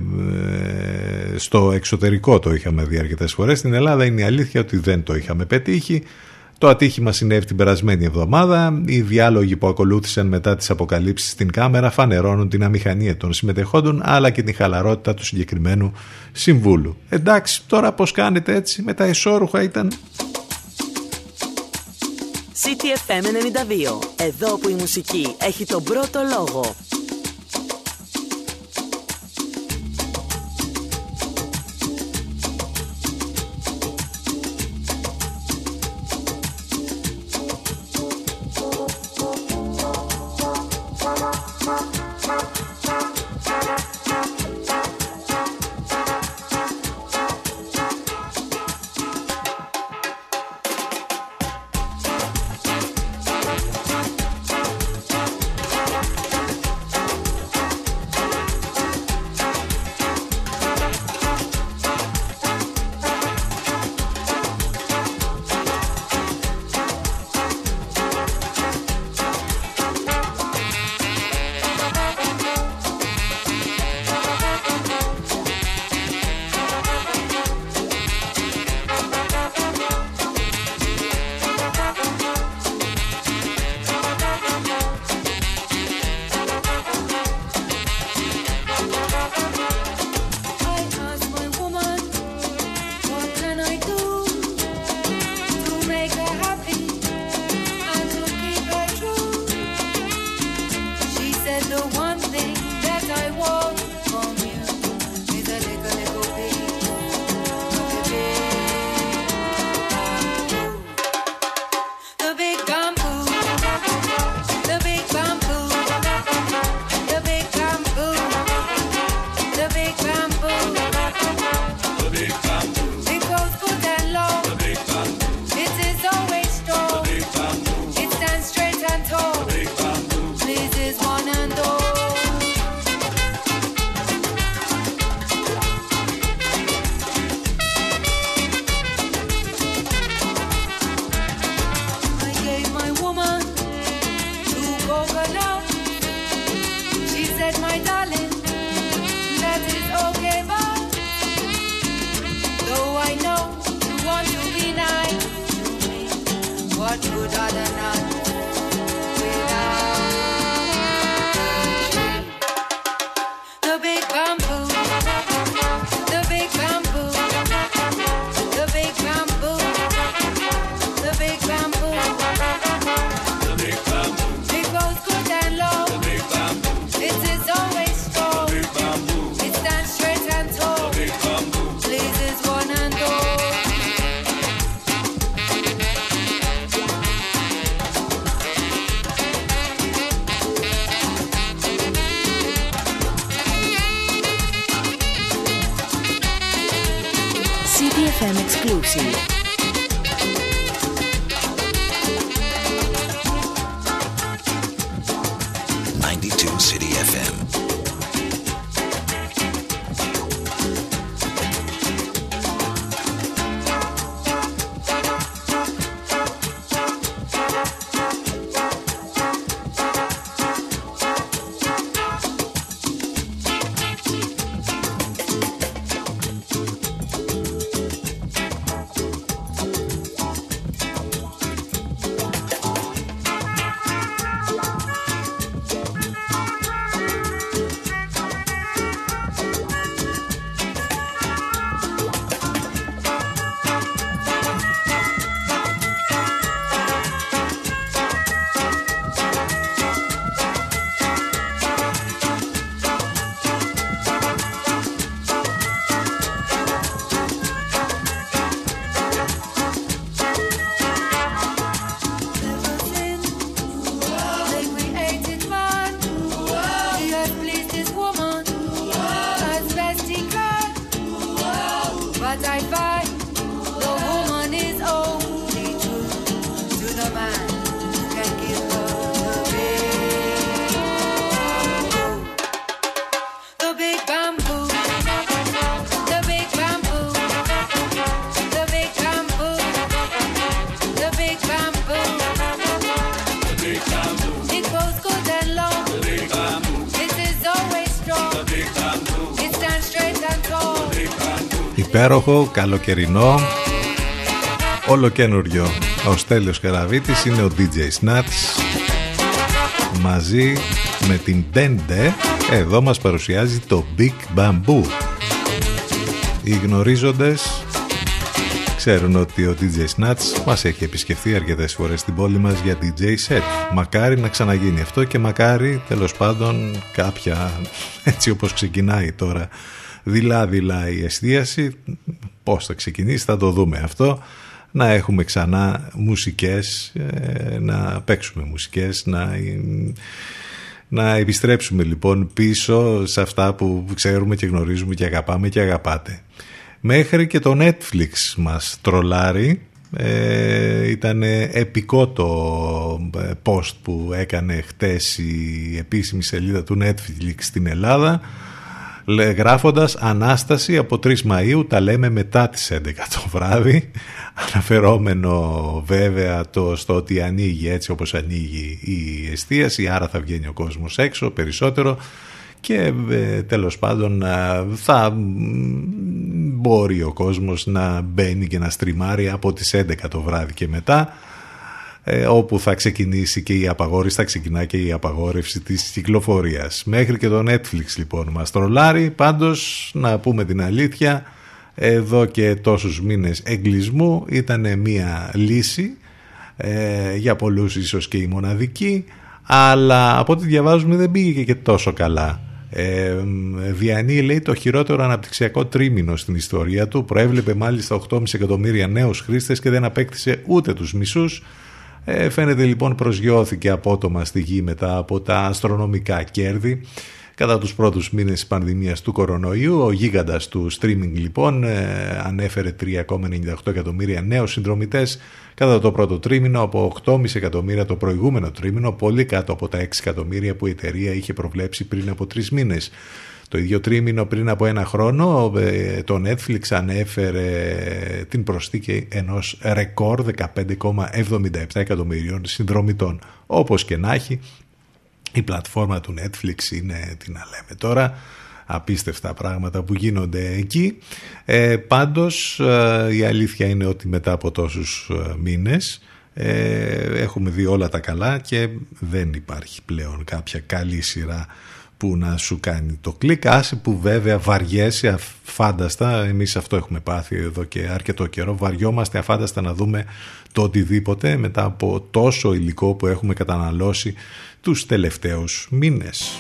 στο εξωτερικό το είχαμε δει αρκετές φορές. Στην Ελλάδα είναι η αλήθεια ότι δεν το είχαμε πετύχει το ατύχημα συνέβη την περασμένη εβδομάδα. Οι διάλογοι που ακολούθησαν μετά τις αποκαλύψεις στην κάμερα φανερώνουν την αμηχανία των συμμετεχόντων αλλά και την χαλαρότητα του συγκεκριμένου συμβούλου. Εντάξει, τώρα πώς κάνετε έτσι, με τα ισόρουχα ήταν... CTFM 92. Εδώ που η μουσική έχει τον πρώτο λόγο. Υπέροχο, καλοκαιρινό, ολοκένουριο. Ο Στέλιος Καραβίτης είναι ο DJ Snats μαζί με την Dende εδώ μας παρουσιάζει το Big Bamboo. Οι γνωρίζοντες ξέρουν ότι ο DJ Snatch μας έχει επισκεφθεί αρκετές φορές στην πόλη μας για DJ set. Μακάρι να ξαναγίνει αυτό και μακάρι τέλος πάντων κάποια έτσι όπως ξεκινάει τώρα δειλά-δειλά η εστίαση πώς θα ξεκινήσει θα το δούμε αυτό να έχουμε ξανά μουσικές ε, να παίξουμε μουσικές να να επιστρέψουμε λοιπόν πίσω σε αυτά που ξέρουμε και γνωρίζουμε και αγαπάμε και αγαπάτε. Μέχρι και το Netflix μας τρολάρει. Ε, ήταν επικό το ε, post που έκανε χτες η επίσημη σελίδα του Netflix στην Ελλάδα γράφοντας Ανάσταση από 3 Μαΐου τα λέμε μετά τις 11 το βράδυ αναφερόμενο βέβαια το στο ότι ανοίγει έτσι όπως ανοίγει η εστίαση άρα θα βγαίνει ο κόσμος έξω περισσότερο. Και ε, τέλος πάντων θα μπορεί ο κόσμος να μπαίνει και να στριμάρει από τις 11 το βράδυ και μετά ε, όπου θα ξεκινήσει και η απαγόρευση, θα ξεκινά και η απαγόρευση της κυκλοφορίας. Μέχρι και το Netflix λοιπόν μας τρολάρει, πάντως να πούμε την αλήθεια, εδώ και τόσους μήνες εγκλισμού ήταν μια λύση, ε, για πολλούς ίσως και η μοναδική, αλλά από ό,τι διαβάζουμε δεν πήγε και τόσο καλά. Ε, Διανύει λέει το χειρότερο αναπτυξιακό τρίμηνο στην ιστορία του προέβλεπε μάλιστα 8,5 εκατομμύρια νέους χρήστες και δεν απέκτησε ούτε τους μισούς ε, φαίνεται λοιπόν προσγειώθηκε απότομα στη γη μετά από τα αστρονομικά κέρδη κατά τους πρώτους μήνες της πανδημίας του κορονοϊού. Ο γίγαντας του streaming λοιπόν ε, ανέφερε 3,98 εκατομμύρια νέους συνδρομητές κατά το πρώτο τρίμηνο από 8,5 εκατομμύρια το προηγούμενο τρίμηνο, πολύ κάτω από τα 6 εκατομμύρια που η εταιρεία είχε προβλέψει πριν από τρεις μήνες. Το ίδιο τρίμηνο πριν από ένα χρόνο ε, το Netflix ανέφερε την προσθήκη ενός ρεκόρ 15,77 εκατομμυρίων συνδρομητών. Όπως και να έχει η πλατφόρμα του Netflix είναι, τι να λέμε τώρα, απίστευτα πράγματα που γίνονται εκεί. Ε, πάντως ε, η αλήθεια είναι ότι μετά από τόσους ε, μήνες έχουμε δει όλα τα καλά και δεν υπάρχει πλέον κάποια καλή σειρά που να σου κάνει το κλικ άσε που βέβαια βαριέσαι αφάνταστα εμείς αυτό έχουμε πάθει εδώ και αρκετό καιρό βαριόμαστε αφάνταστα να δούμε το οτιδήποτε μετά από τόσο υλικό που έχουμε καταναλώσει τους τελευταίους μήνες.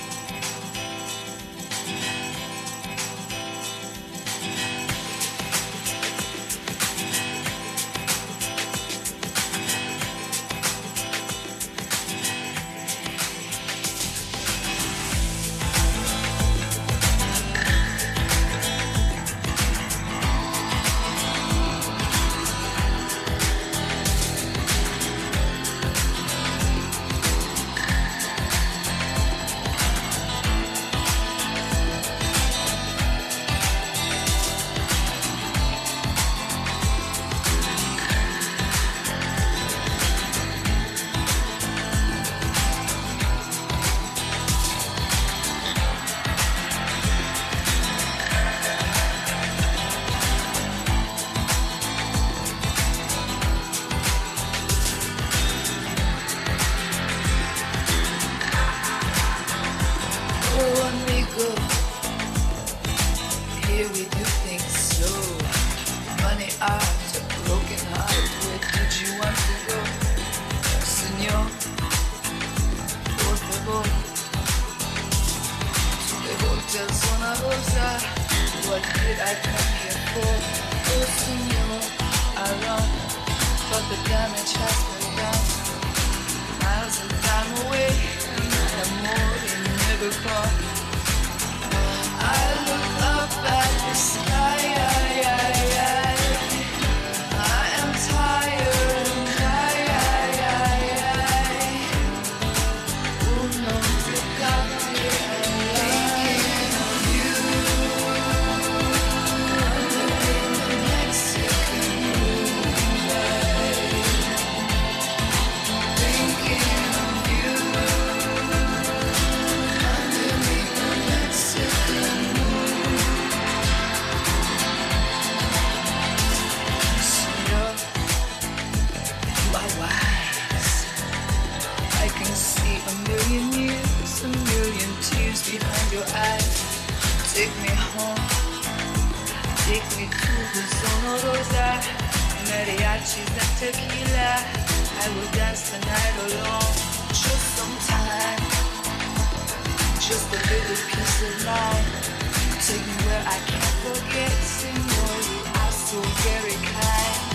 just wanna lose. What did I come here for? Losing you, I run, but the damage has been done. Miles and time away, and I'm more you ever come. I look up at the sky. Rosa, mariachis and tequila. I will dance the night alone, just some time, just a little peace of mind. Take me where I can't forget, you are so very kind.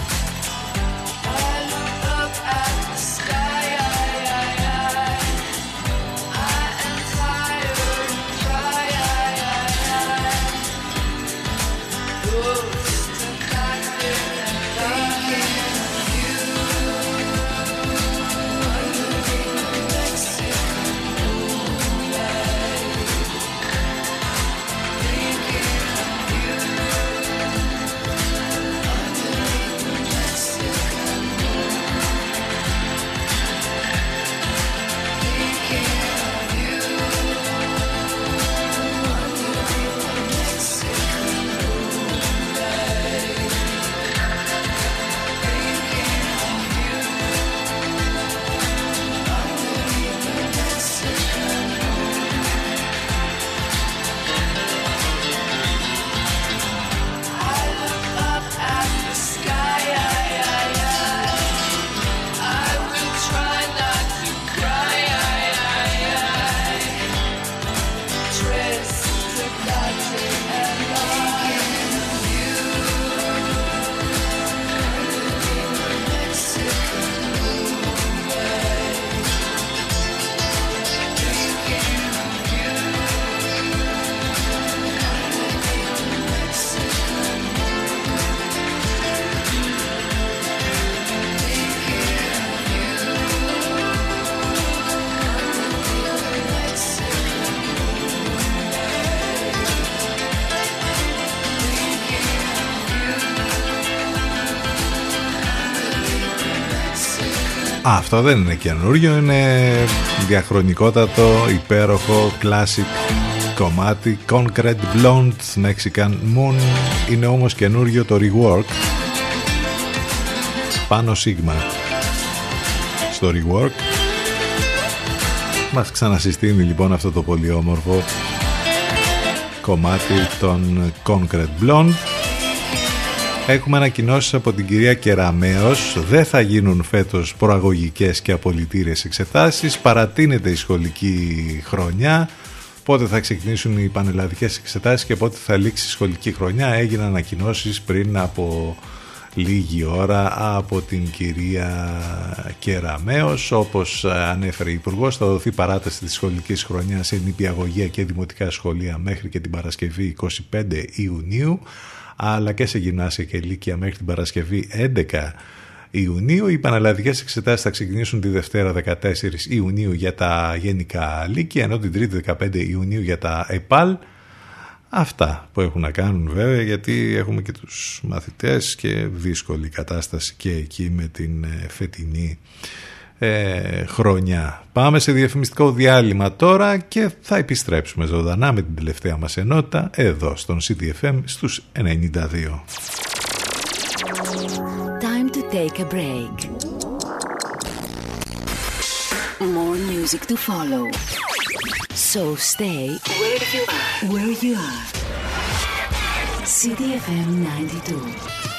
Αυτό δεν είναι καινούριο, είναι διαχρονικότατο, υπέροχο, classic κομμάτι. Concrete Blonde Mexican Moon. Είναι όμως καινούριο το rework. Πάνω Sigma. Στο rework. Μας ξανασυστήνει λοιπόν αυτό το πολύ όμορφο κομμάτι των Concrete Blonde Έχουμε ανακοινώσεις από την κυρία Κεραμέως. Δεν θα γίνουν φέτος προαγωγικές και απολυτήριες εξετάσεις. Παρατείνεται η σχολική χρονιά. Πότε θα ξεκινήσουν οι πανελλαδικές εξετάσεις και πότε θα λήξει η σχολική χρονιά. Έγιναν ανακοινώσεις πριν από λίγη ώρα από την κυρία Κεραμέως. Όπως ανέφερε η Υπουργός θα δοθεί παράταση της σχολικής χρονιάς σε νηπιαγωγεία και δημοτικά σχολεία μέχρι και την Παρασκευή 25 Ιουνίου αλλά και σε γυμνάσια και ηλίκια μέχρι την Παρασκευή 11 Ιουνίου. Οι πανελλαδικές εξετάσεις θα ξεκινήσουν τη Δευτέρα 14 Ιουνίου για τα γενικά λύκεια, ενώ την Τρίτη 15 Ιουνίου για τα ΕΠΑΛ. Αυτά που έχουν να κάνουν βέβαια γιατί έχουμε και τους μαθητές και δύσκολη κατάσταση και εκεί με την φετινή ε, χρονιά. Πάμε σε διαφημιστικό διάλειμμα τώρα και θα επιστρέψουμε ζωντανά με την τελευταία μας ενότητα εδώ στον CTFM στους 92. Time to take a break. More music to follow. So stay where you are. Where you are. CTFM 92.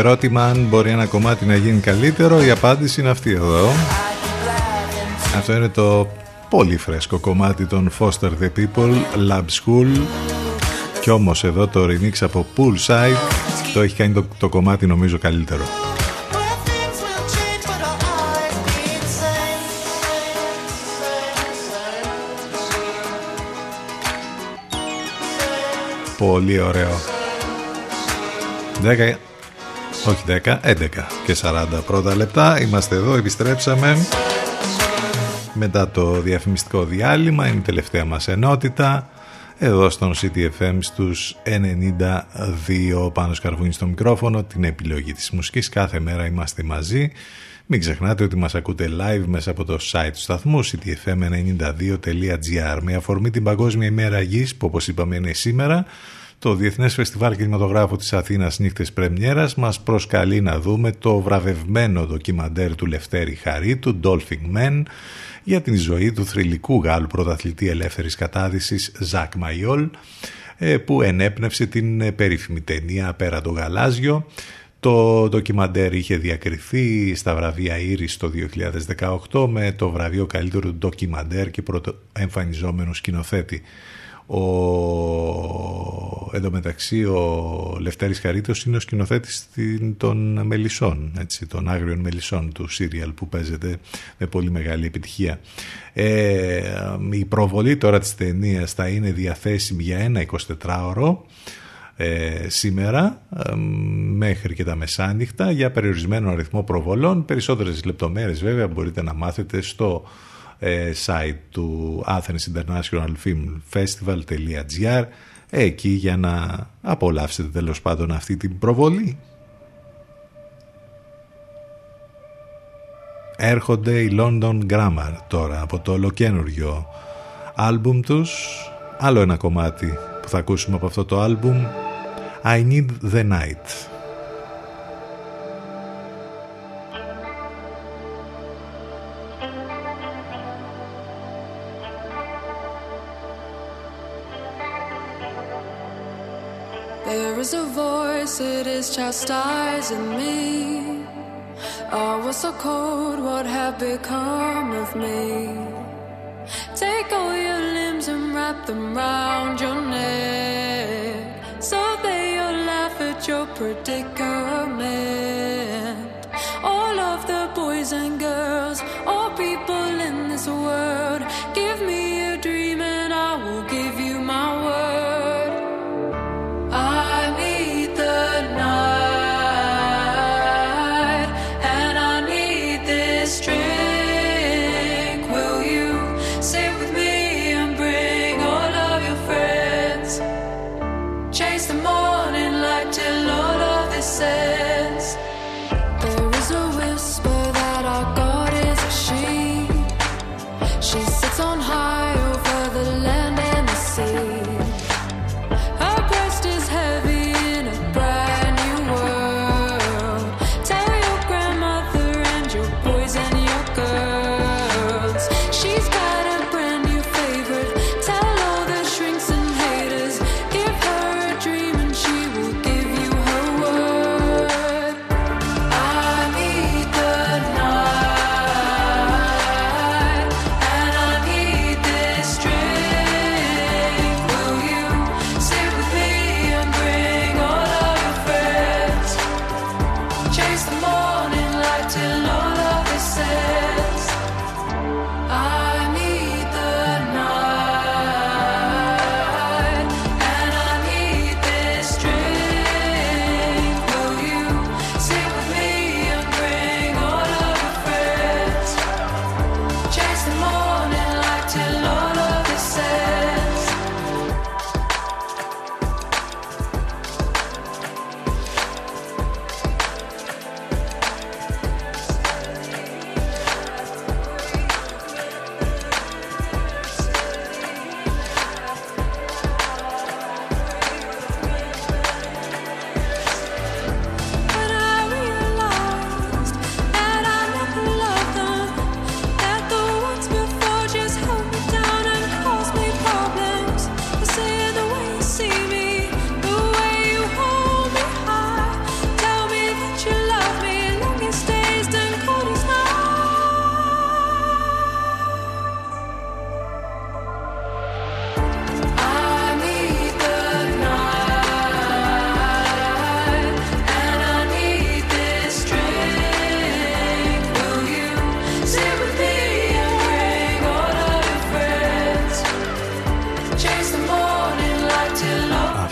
Ερώτημα αν μπορεί ένα κομμάτι να γίνει καλύτερο, η απάντηση είναι αυτή εδώ. Αυτό είναι το πολύ φρέσκο κομμάτι των Foster the People, Lab School. Κι όμως εδώ το remix από Poolside το έχει κάνει το, το κομμάτι νομίζω καλύτερο. Πολύ ωραίο. 10 όχι 10, 11 και 40 πρώτα λεπτά. Είμαστε εδώ, επιστρέψαμε μετά το διαφημιστικό διάλειμμα. Είναι η τελευταία μας ενότητα. Εδώ στον CTFM στους 92 πάνω σκαρβούνι στο μικρόφωνο την επιλογή της μουσικής. Κάθε μέρα είμαστε μαζί. Μην ξεχνάτε ότι μας ακούτε live μέσα από το site του σταθμού ctfm92.gr με αφορμή την Παγκόσμια ημέρα γης που όπως είπαμε είναι σήμερα το Διεθνές Φεστιβάλ Κινηματογράφου της Αθήνας Νύχτες Πρεμιέρας μας προσκαλεί να δούμε το βραβευμένο ντοκιμαντέρ του Λευτέρη Χαρίτου, Dolphin Men, για την ζωή του θρηλυκού Γάλλου πρωταθλητή ελεύθερης κατάδυσης Ζακ Μαϊόλ, ε, που ενέπνευσε την περίφημη ταινία «Πέρα το γαλάζιο». Το ντοκιμαντέρ είχε διακριθεί στα βραβεία Ήρης το 2018 με το βραβείο καλύτερου ντοκιμαντέρ και πρωτοεμφανιζόμενου σκηνοθέτη. Ο, εντωμεταξύ ο Λευτέρης Χαρίτος είναι ο σκηνοθέτης των Μελισσών, έτσι, των Άγριων Μελισσών του σύριαλ που παίζεται με πολύ μεγάλη επιτυχία. Ε, η προβολή τώρα της ταινίας θα είναι διαθέσιμη για ένα 24ωρο ε, σήμερα ε, μέχρι και τα μεσάνυχτα για περιορισμένο αριθμό προβολών. Περισσότερες λεπτομέρειες βέβαια μπορείτε να μάθετε στο ε, site του Athens International Film Festival.gr εκεί για να απολαύσετε τέλος πάντων αυτή την προβολή. Έρχονται οι London Grammar τώρα από το ολοκένουργιο άλμπουμ τους. Άλλο ένα κομμάτι που θα ακούσουμε από αυτό το άλμπουμ I Need the Night. It is chastising me. I was so cold, what have become of me? Take all your limbs and wrap them round your neck. So they all laugh at your predicament. All of the boys and girls, all people in this world, give me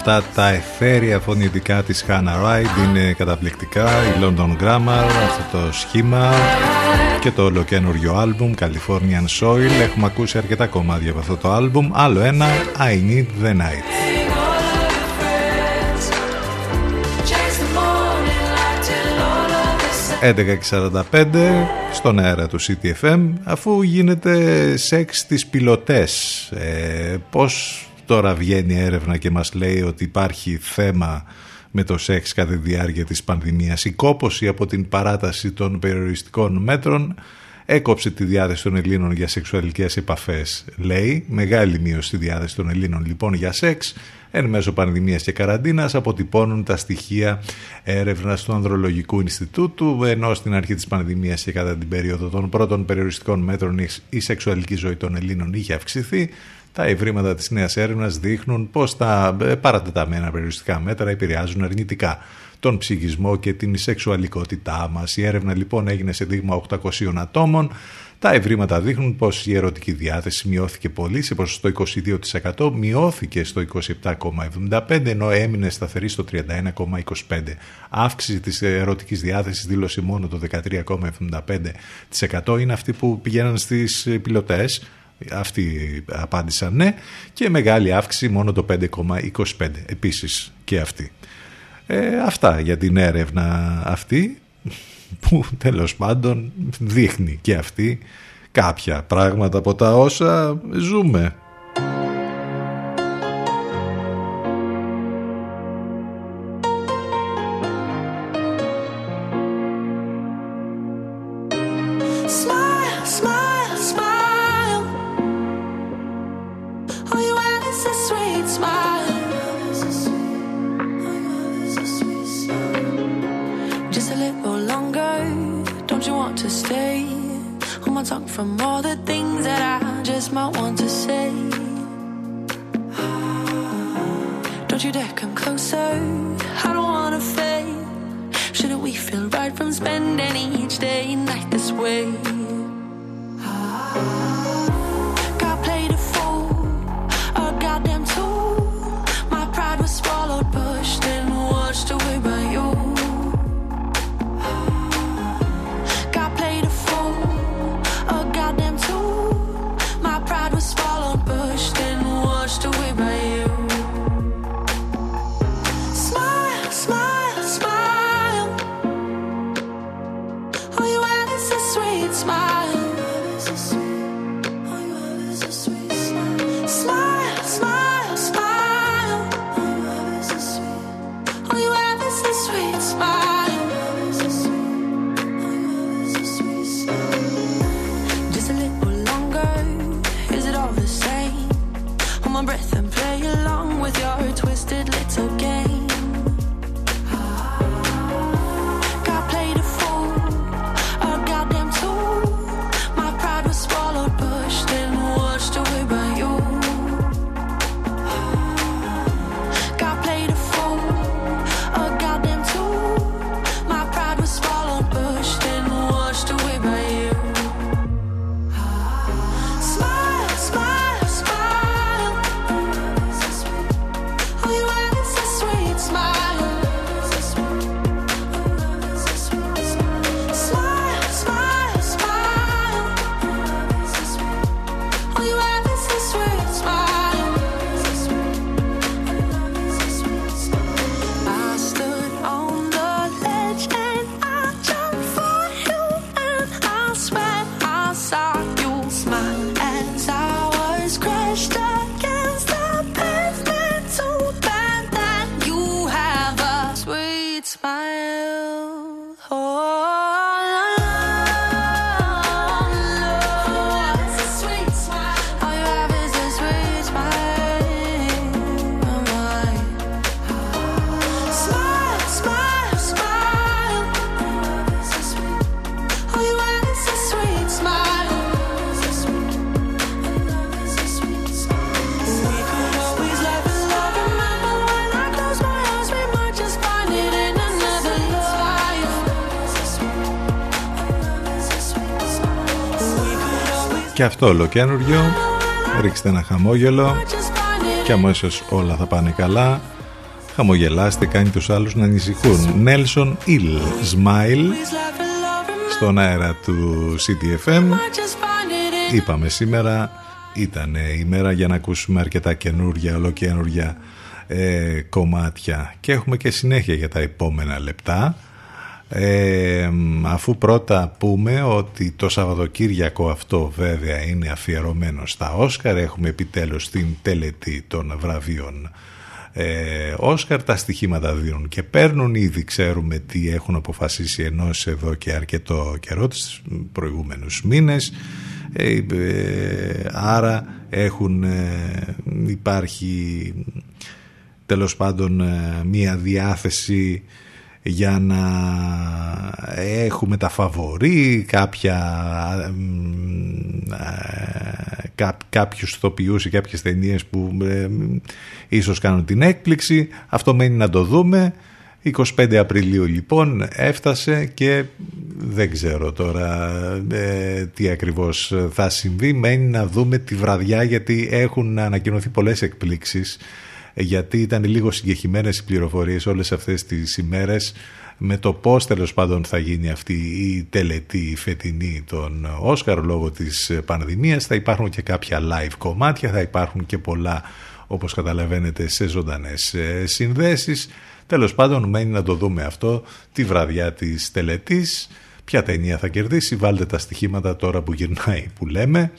Αυτά τα εθέρια φωνητικά της Hannah Wright είναι καταπληκτικά, η London Grammar, αυτό το σχήμα και το ολοκένουργιο άλμπουμ Californian Soil. Έχουμε ακούσει αρκετά κομμάτια από αυτό το άλμπουμ. Άλλο ένα, I Need The Night. Chase the morning light till all of this 11.45 στον αέρα του CTFM αφού γίνεται σεξ στις πιλωτές ε, πως τώρα βγαίνει έρευνα και μας λέει ότι υπάρχει θέμα με το σεξ κατά τη διάρκεια της πανδημίας. Η κόποση από την παράταση των περιοριστικών μέτρων έκοψε τη διάθεση των Ελλήνων για σεξουαλικές επαφές λέει. Μεγάλη μείωση στη διάθεση των Ελλήνων λοιπόν για σεξ. Εν μέσω πανδημίας και καραντίνας αποτυπώνουν τα στοιχεία έρευνας του Ανδρολογικού Ινστιτούτου ενώ στην αρχή της πανδημίας και κατά την περίοδο των πρώτων περιοριστικών μέτρων η σεξουαλική ζωή των Ελλήνων είχε αυξηθεί τα ευρήματα της νέας έρευνας δείχνουν πως τα ε, παρατεταμένα περιοριστικά μέτρα επηρεάζουν αρνητικά τον ψυχισμό και την σεξουαλικότητά μας. Η έρευνα λοιπόν έγινε σε δείγμα 800 ατόμων. Τα ευρήματα δείχνουν πως η ερωτική διάθεση μειώθηκε πολύ σε ποσοστό 22%, μειώθηκε στο 27,75% ενώ έμεινε σταθερή στο 31,25%. Αύξηση της ερωτικής διάθεσης δήλωσε μόνο το 13,75% είναι αυτοί που πηγαίναν στις πιλωτές αυτοί απάντησαν ναι και μεγάλη αύξηση μόνο το 5,25 επίσης και αυτοί. Ε, αυτά για την έρευνα αυτή που τέλος πάντων δείχνει και αυτή κάποια πράγματα από τα όσα ζούμε. Και αυτό ολοκένουργιο. Ρίξτε ένα χαμόγελο just find it και αμέσως όλα θα πάνε καλά. Χαμογελάστε, κάνει τους άλλους να ανησυχούν. Nelson Ill, Smile, στον αέρα του CTFM. just find it in Είπαμε σήμερα ήταν η μέρα για να ακούσουμε αρκετά καινούργια, ολοκένουργια ε, κομμάτια και έχουμε και συνέχεια για τα επόμενα λεπτά. Ε, αφού πρώτα πούμε ότι το Σαββατοκύριακο αυτό βέβαια είναι αφιερωμένο στα Όσκαρ έχουμε επιτέλους την τελετή των βραβείων ε, Όσκαρ τα στοιχήματα δίνουν και παίρνουν ήδη ξέρουμε τι έχουν αποφασίσει ενός εδώ και αρκετό καιρό τους προηγούμενους μήνες ε, ε, άρα έχουν ε, υπάρχει τέλος πάντων ε, μία διάθεση για να έχουμε τα φαβορή κάποια ε, κά, κάποιους ηθοποιούς ή κάποιες ταινίες που ε, ίσως κάνουν την έκπληξη. Αυτό μένει να το δούμε. 25 Απριλίου λοιπόν έφτασε και δεν ξέρω τώρα ε, τι ακριβώς θα συμβεί. Μένει να δούμε τη βραδιά γιατί έχουν ανακοινωθεί πολλές εκπλήξεις γιατί ήταν λίγο συγκεχημένες οι πληροφορίες όλες αυτές τις ημέρες με το πώς τέλος πάντων θα γίνει αυτή η τελετή η φετινή των Όσκαρ λόγω της πανδημίας. Θα υπάρχουν και κάποια live κομμάτια θα υπάρχουν και πολλά όπως καταλαβαίνετε σε ζωντανές συνδέσεις. Τέλος πάντων μένει να το δούμε αυτό τη βραδιά της τελετής. Ποια ταινία θα κερδίσει βάλτε τα στοιχήματα τώρα που γυρνάει που λέμε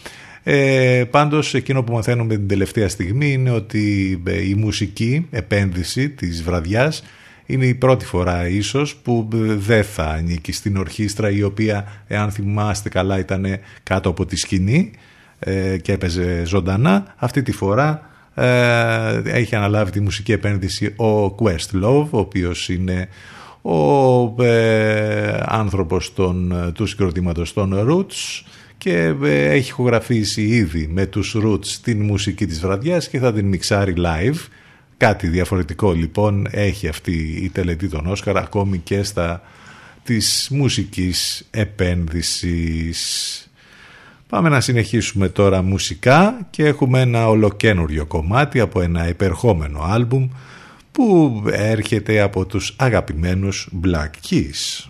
ε, πάντως εκείνο που μαθαίνουμε την τελευταία στιγμή είναι ότι η μουσική επένδυση της βραδιάς είναι η πρώτη φορά ίσως που δεν θα ανήκει στην ορχήστρα η οποία εάν θυμάστε καλά ήταν κάτω από τη σκηνή ε, και έπαιζε ζωντανά. Αυτή τη φορά ε, έχει αναλάβει τη μουσική επένδυση ο Quest Love ο οποίος είναι ο ε, άνθρωπος των, του συγκροτήματος των Roots και έχει ηχογραφήσει ήδη με τους Roots την μουσική της βραδιάς και θα την μιξάρει live Κάτι διαφορετικό λοιπόν έχει αυτή η τελετή των Όσκαρ ακόμη και στα της μουσικής επένδυσης. Πάμε να συνεχίσουμε τώρα μουσικά και έχουμε ένα ολοκένουριο κομμάτι από ένα υπερχόμενο άλμπουμ που έρχεται από τους αγαπημένους Black Keys.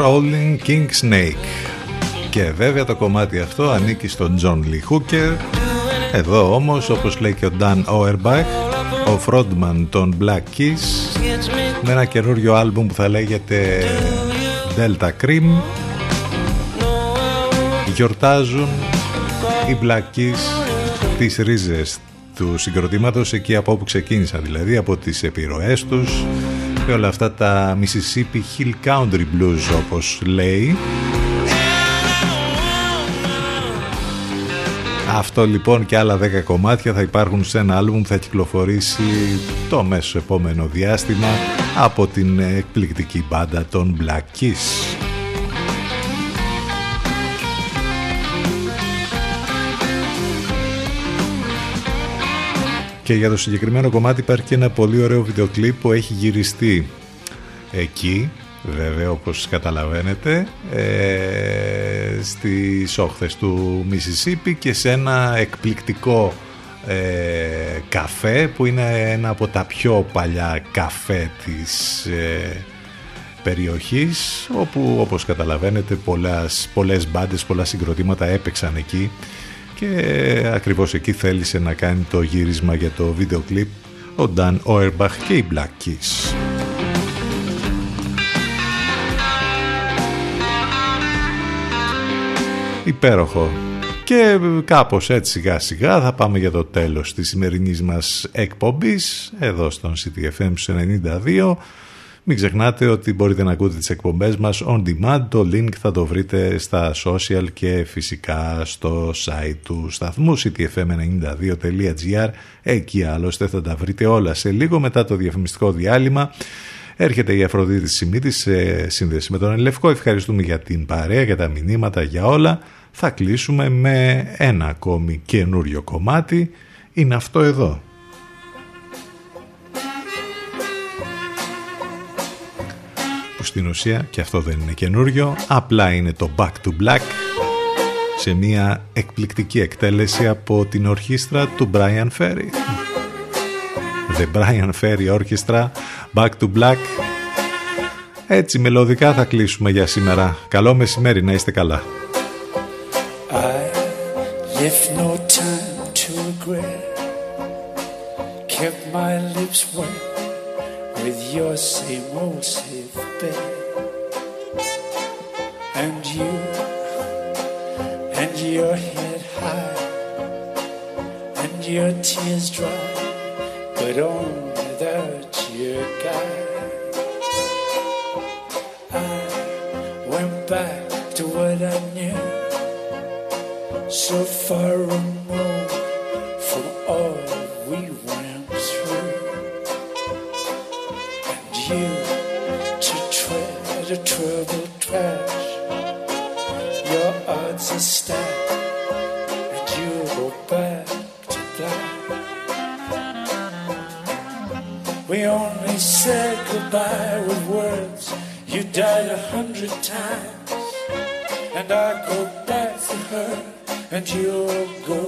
Crawling King Snake. Και βέβαια το κομμάτι αυτό ανήκει στον John Lee Hooker. Εδώ όμως όπως λέει και ο Dan Auerbach ο frontman των Black Keys με ένα καινούριο άλμπουμ που θα λέγεται Delta Cream. Γιορτάζουν Οι Black Keys τις ρίζες του συγκροτήματος εκεί από όπου ξεκίνησαν δηλαδή από τις επιρροές τους και όλα αυτά τα Mississippi Hill Country Blues όπως λέει Αυτό λοιπόν και άλλα 10 κομμάτια θα υπάρχουν σε ένα άλμπουμ που θα κυκλοφορήσει το μέσο επόμενο διάστημα από την εκπληκτική μπάντα των Black Keys. Και για το συγκεκριμένο κομμάτι υπάρχει και ένα πολύ ωραίο βιντεοκλίπ που έχει γυριστεί εκεί, βέβαια όπως καταλαβαίνετε, ε, στις όχθες του Μισισίπη και σε ένα εκπληκτικό ε, καφέ που είναι ένα από τα πιο παλιά καφέ της ε, περιοχής όπου όπως καταλαβαίνετε πολλές, πολλές μπάντες, πολλά συγκροτήματα έπαιξαν εκεί και ακριβώς εκεί θέλησε να κάνει το γύρισμα για το βίντεο κλιπ ο Νταν Όερμπαχ και οι Black Keys. Υπέροχο. Και κάπως έτσι σιγά σιγά θα πάμε για το τέλος της σημερινής μας εκπομπής εδώ στον CTFM 92 μην ξεχνάτε ότι μπορείτε να ακούτε τις εκπομπές μας on demand. Το link θα το βρείτε στα social και φυσικά στο site του σταθμού ctfm92.gr. Εκεί άλλωστε θα τα βρείτε όλα. Σε λίγο μετά το διαφημιστικό διάλειμμα έρχεται η Αφροδίτη Σιμίτη σε σύνδεση με τον Ελευκό. Ευχαριστούμε για την παρέα, για τα μηνύματα, για όλα. Θα κλείσουμε με ένα ακόμη καινούριο κομμάτι. Είναι αυτό εδώ. Που στην ουσία και αυτό δεν είναι καινούριο απλά είναι το Back to Black σε μια εκπληκτική εκτέλεση από την ορχήστρα του Brian Ferry. The Brian Ferry Orchestra Back to Black. Έτσι μελωδικά θα κλείσουμε για σήμερα. Καλό μεσημέρι να είστε καλά. I left no time to regret. Kept my lips wet with your same old bet. And you, and your head high, and your tears dry, but on without your guy. I went back to what I knew, so far removed goodbye with words. You died a hundred times, and I go back to her, and you'll go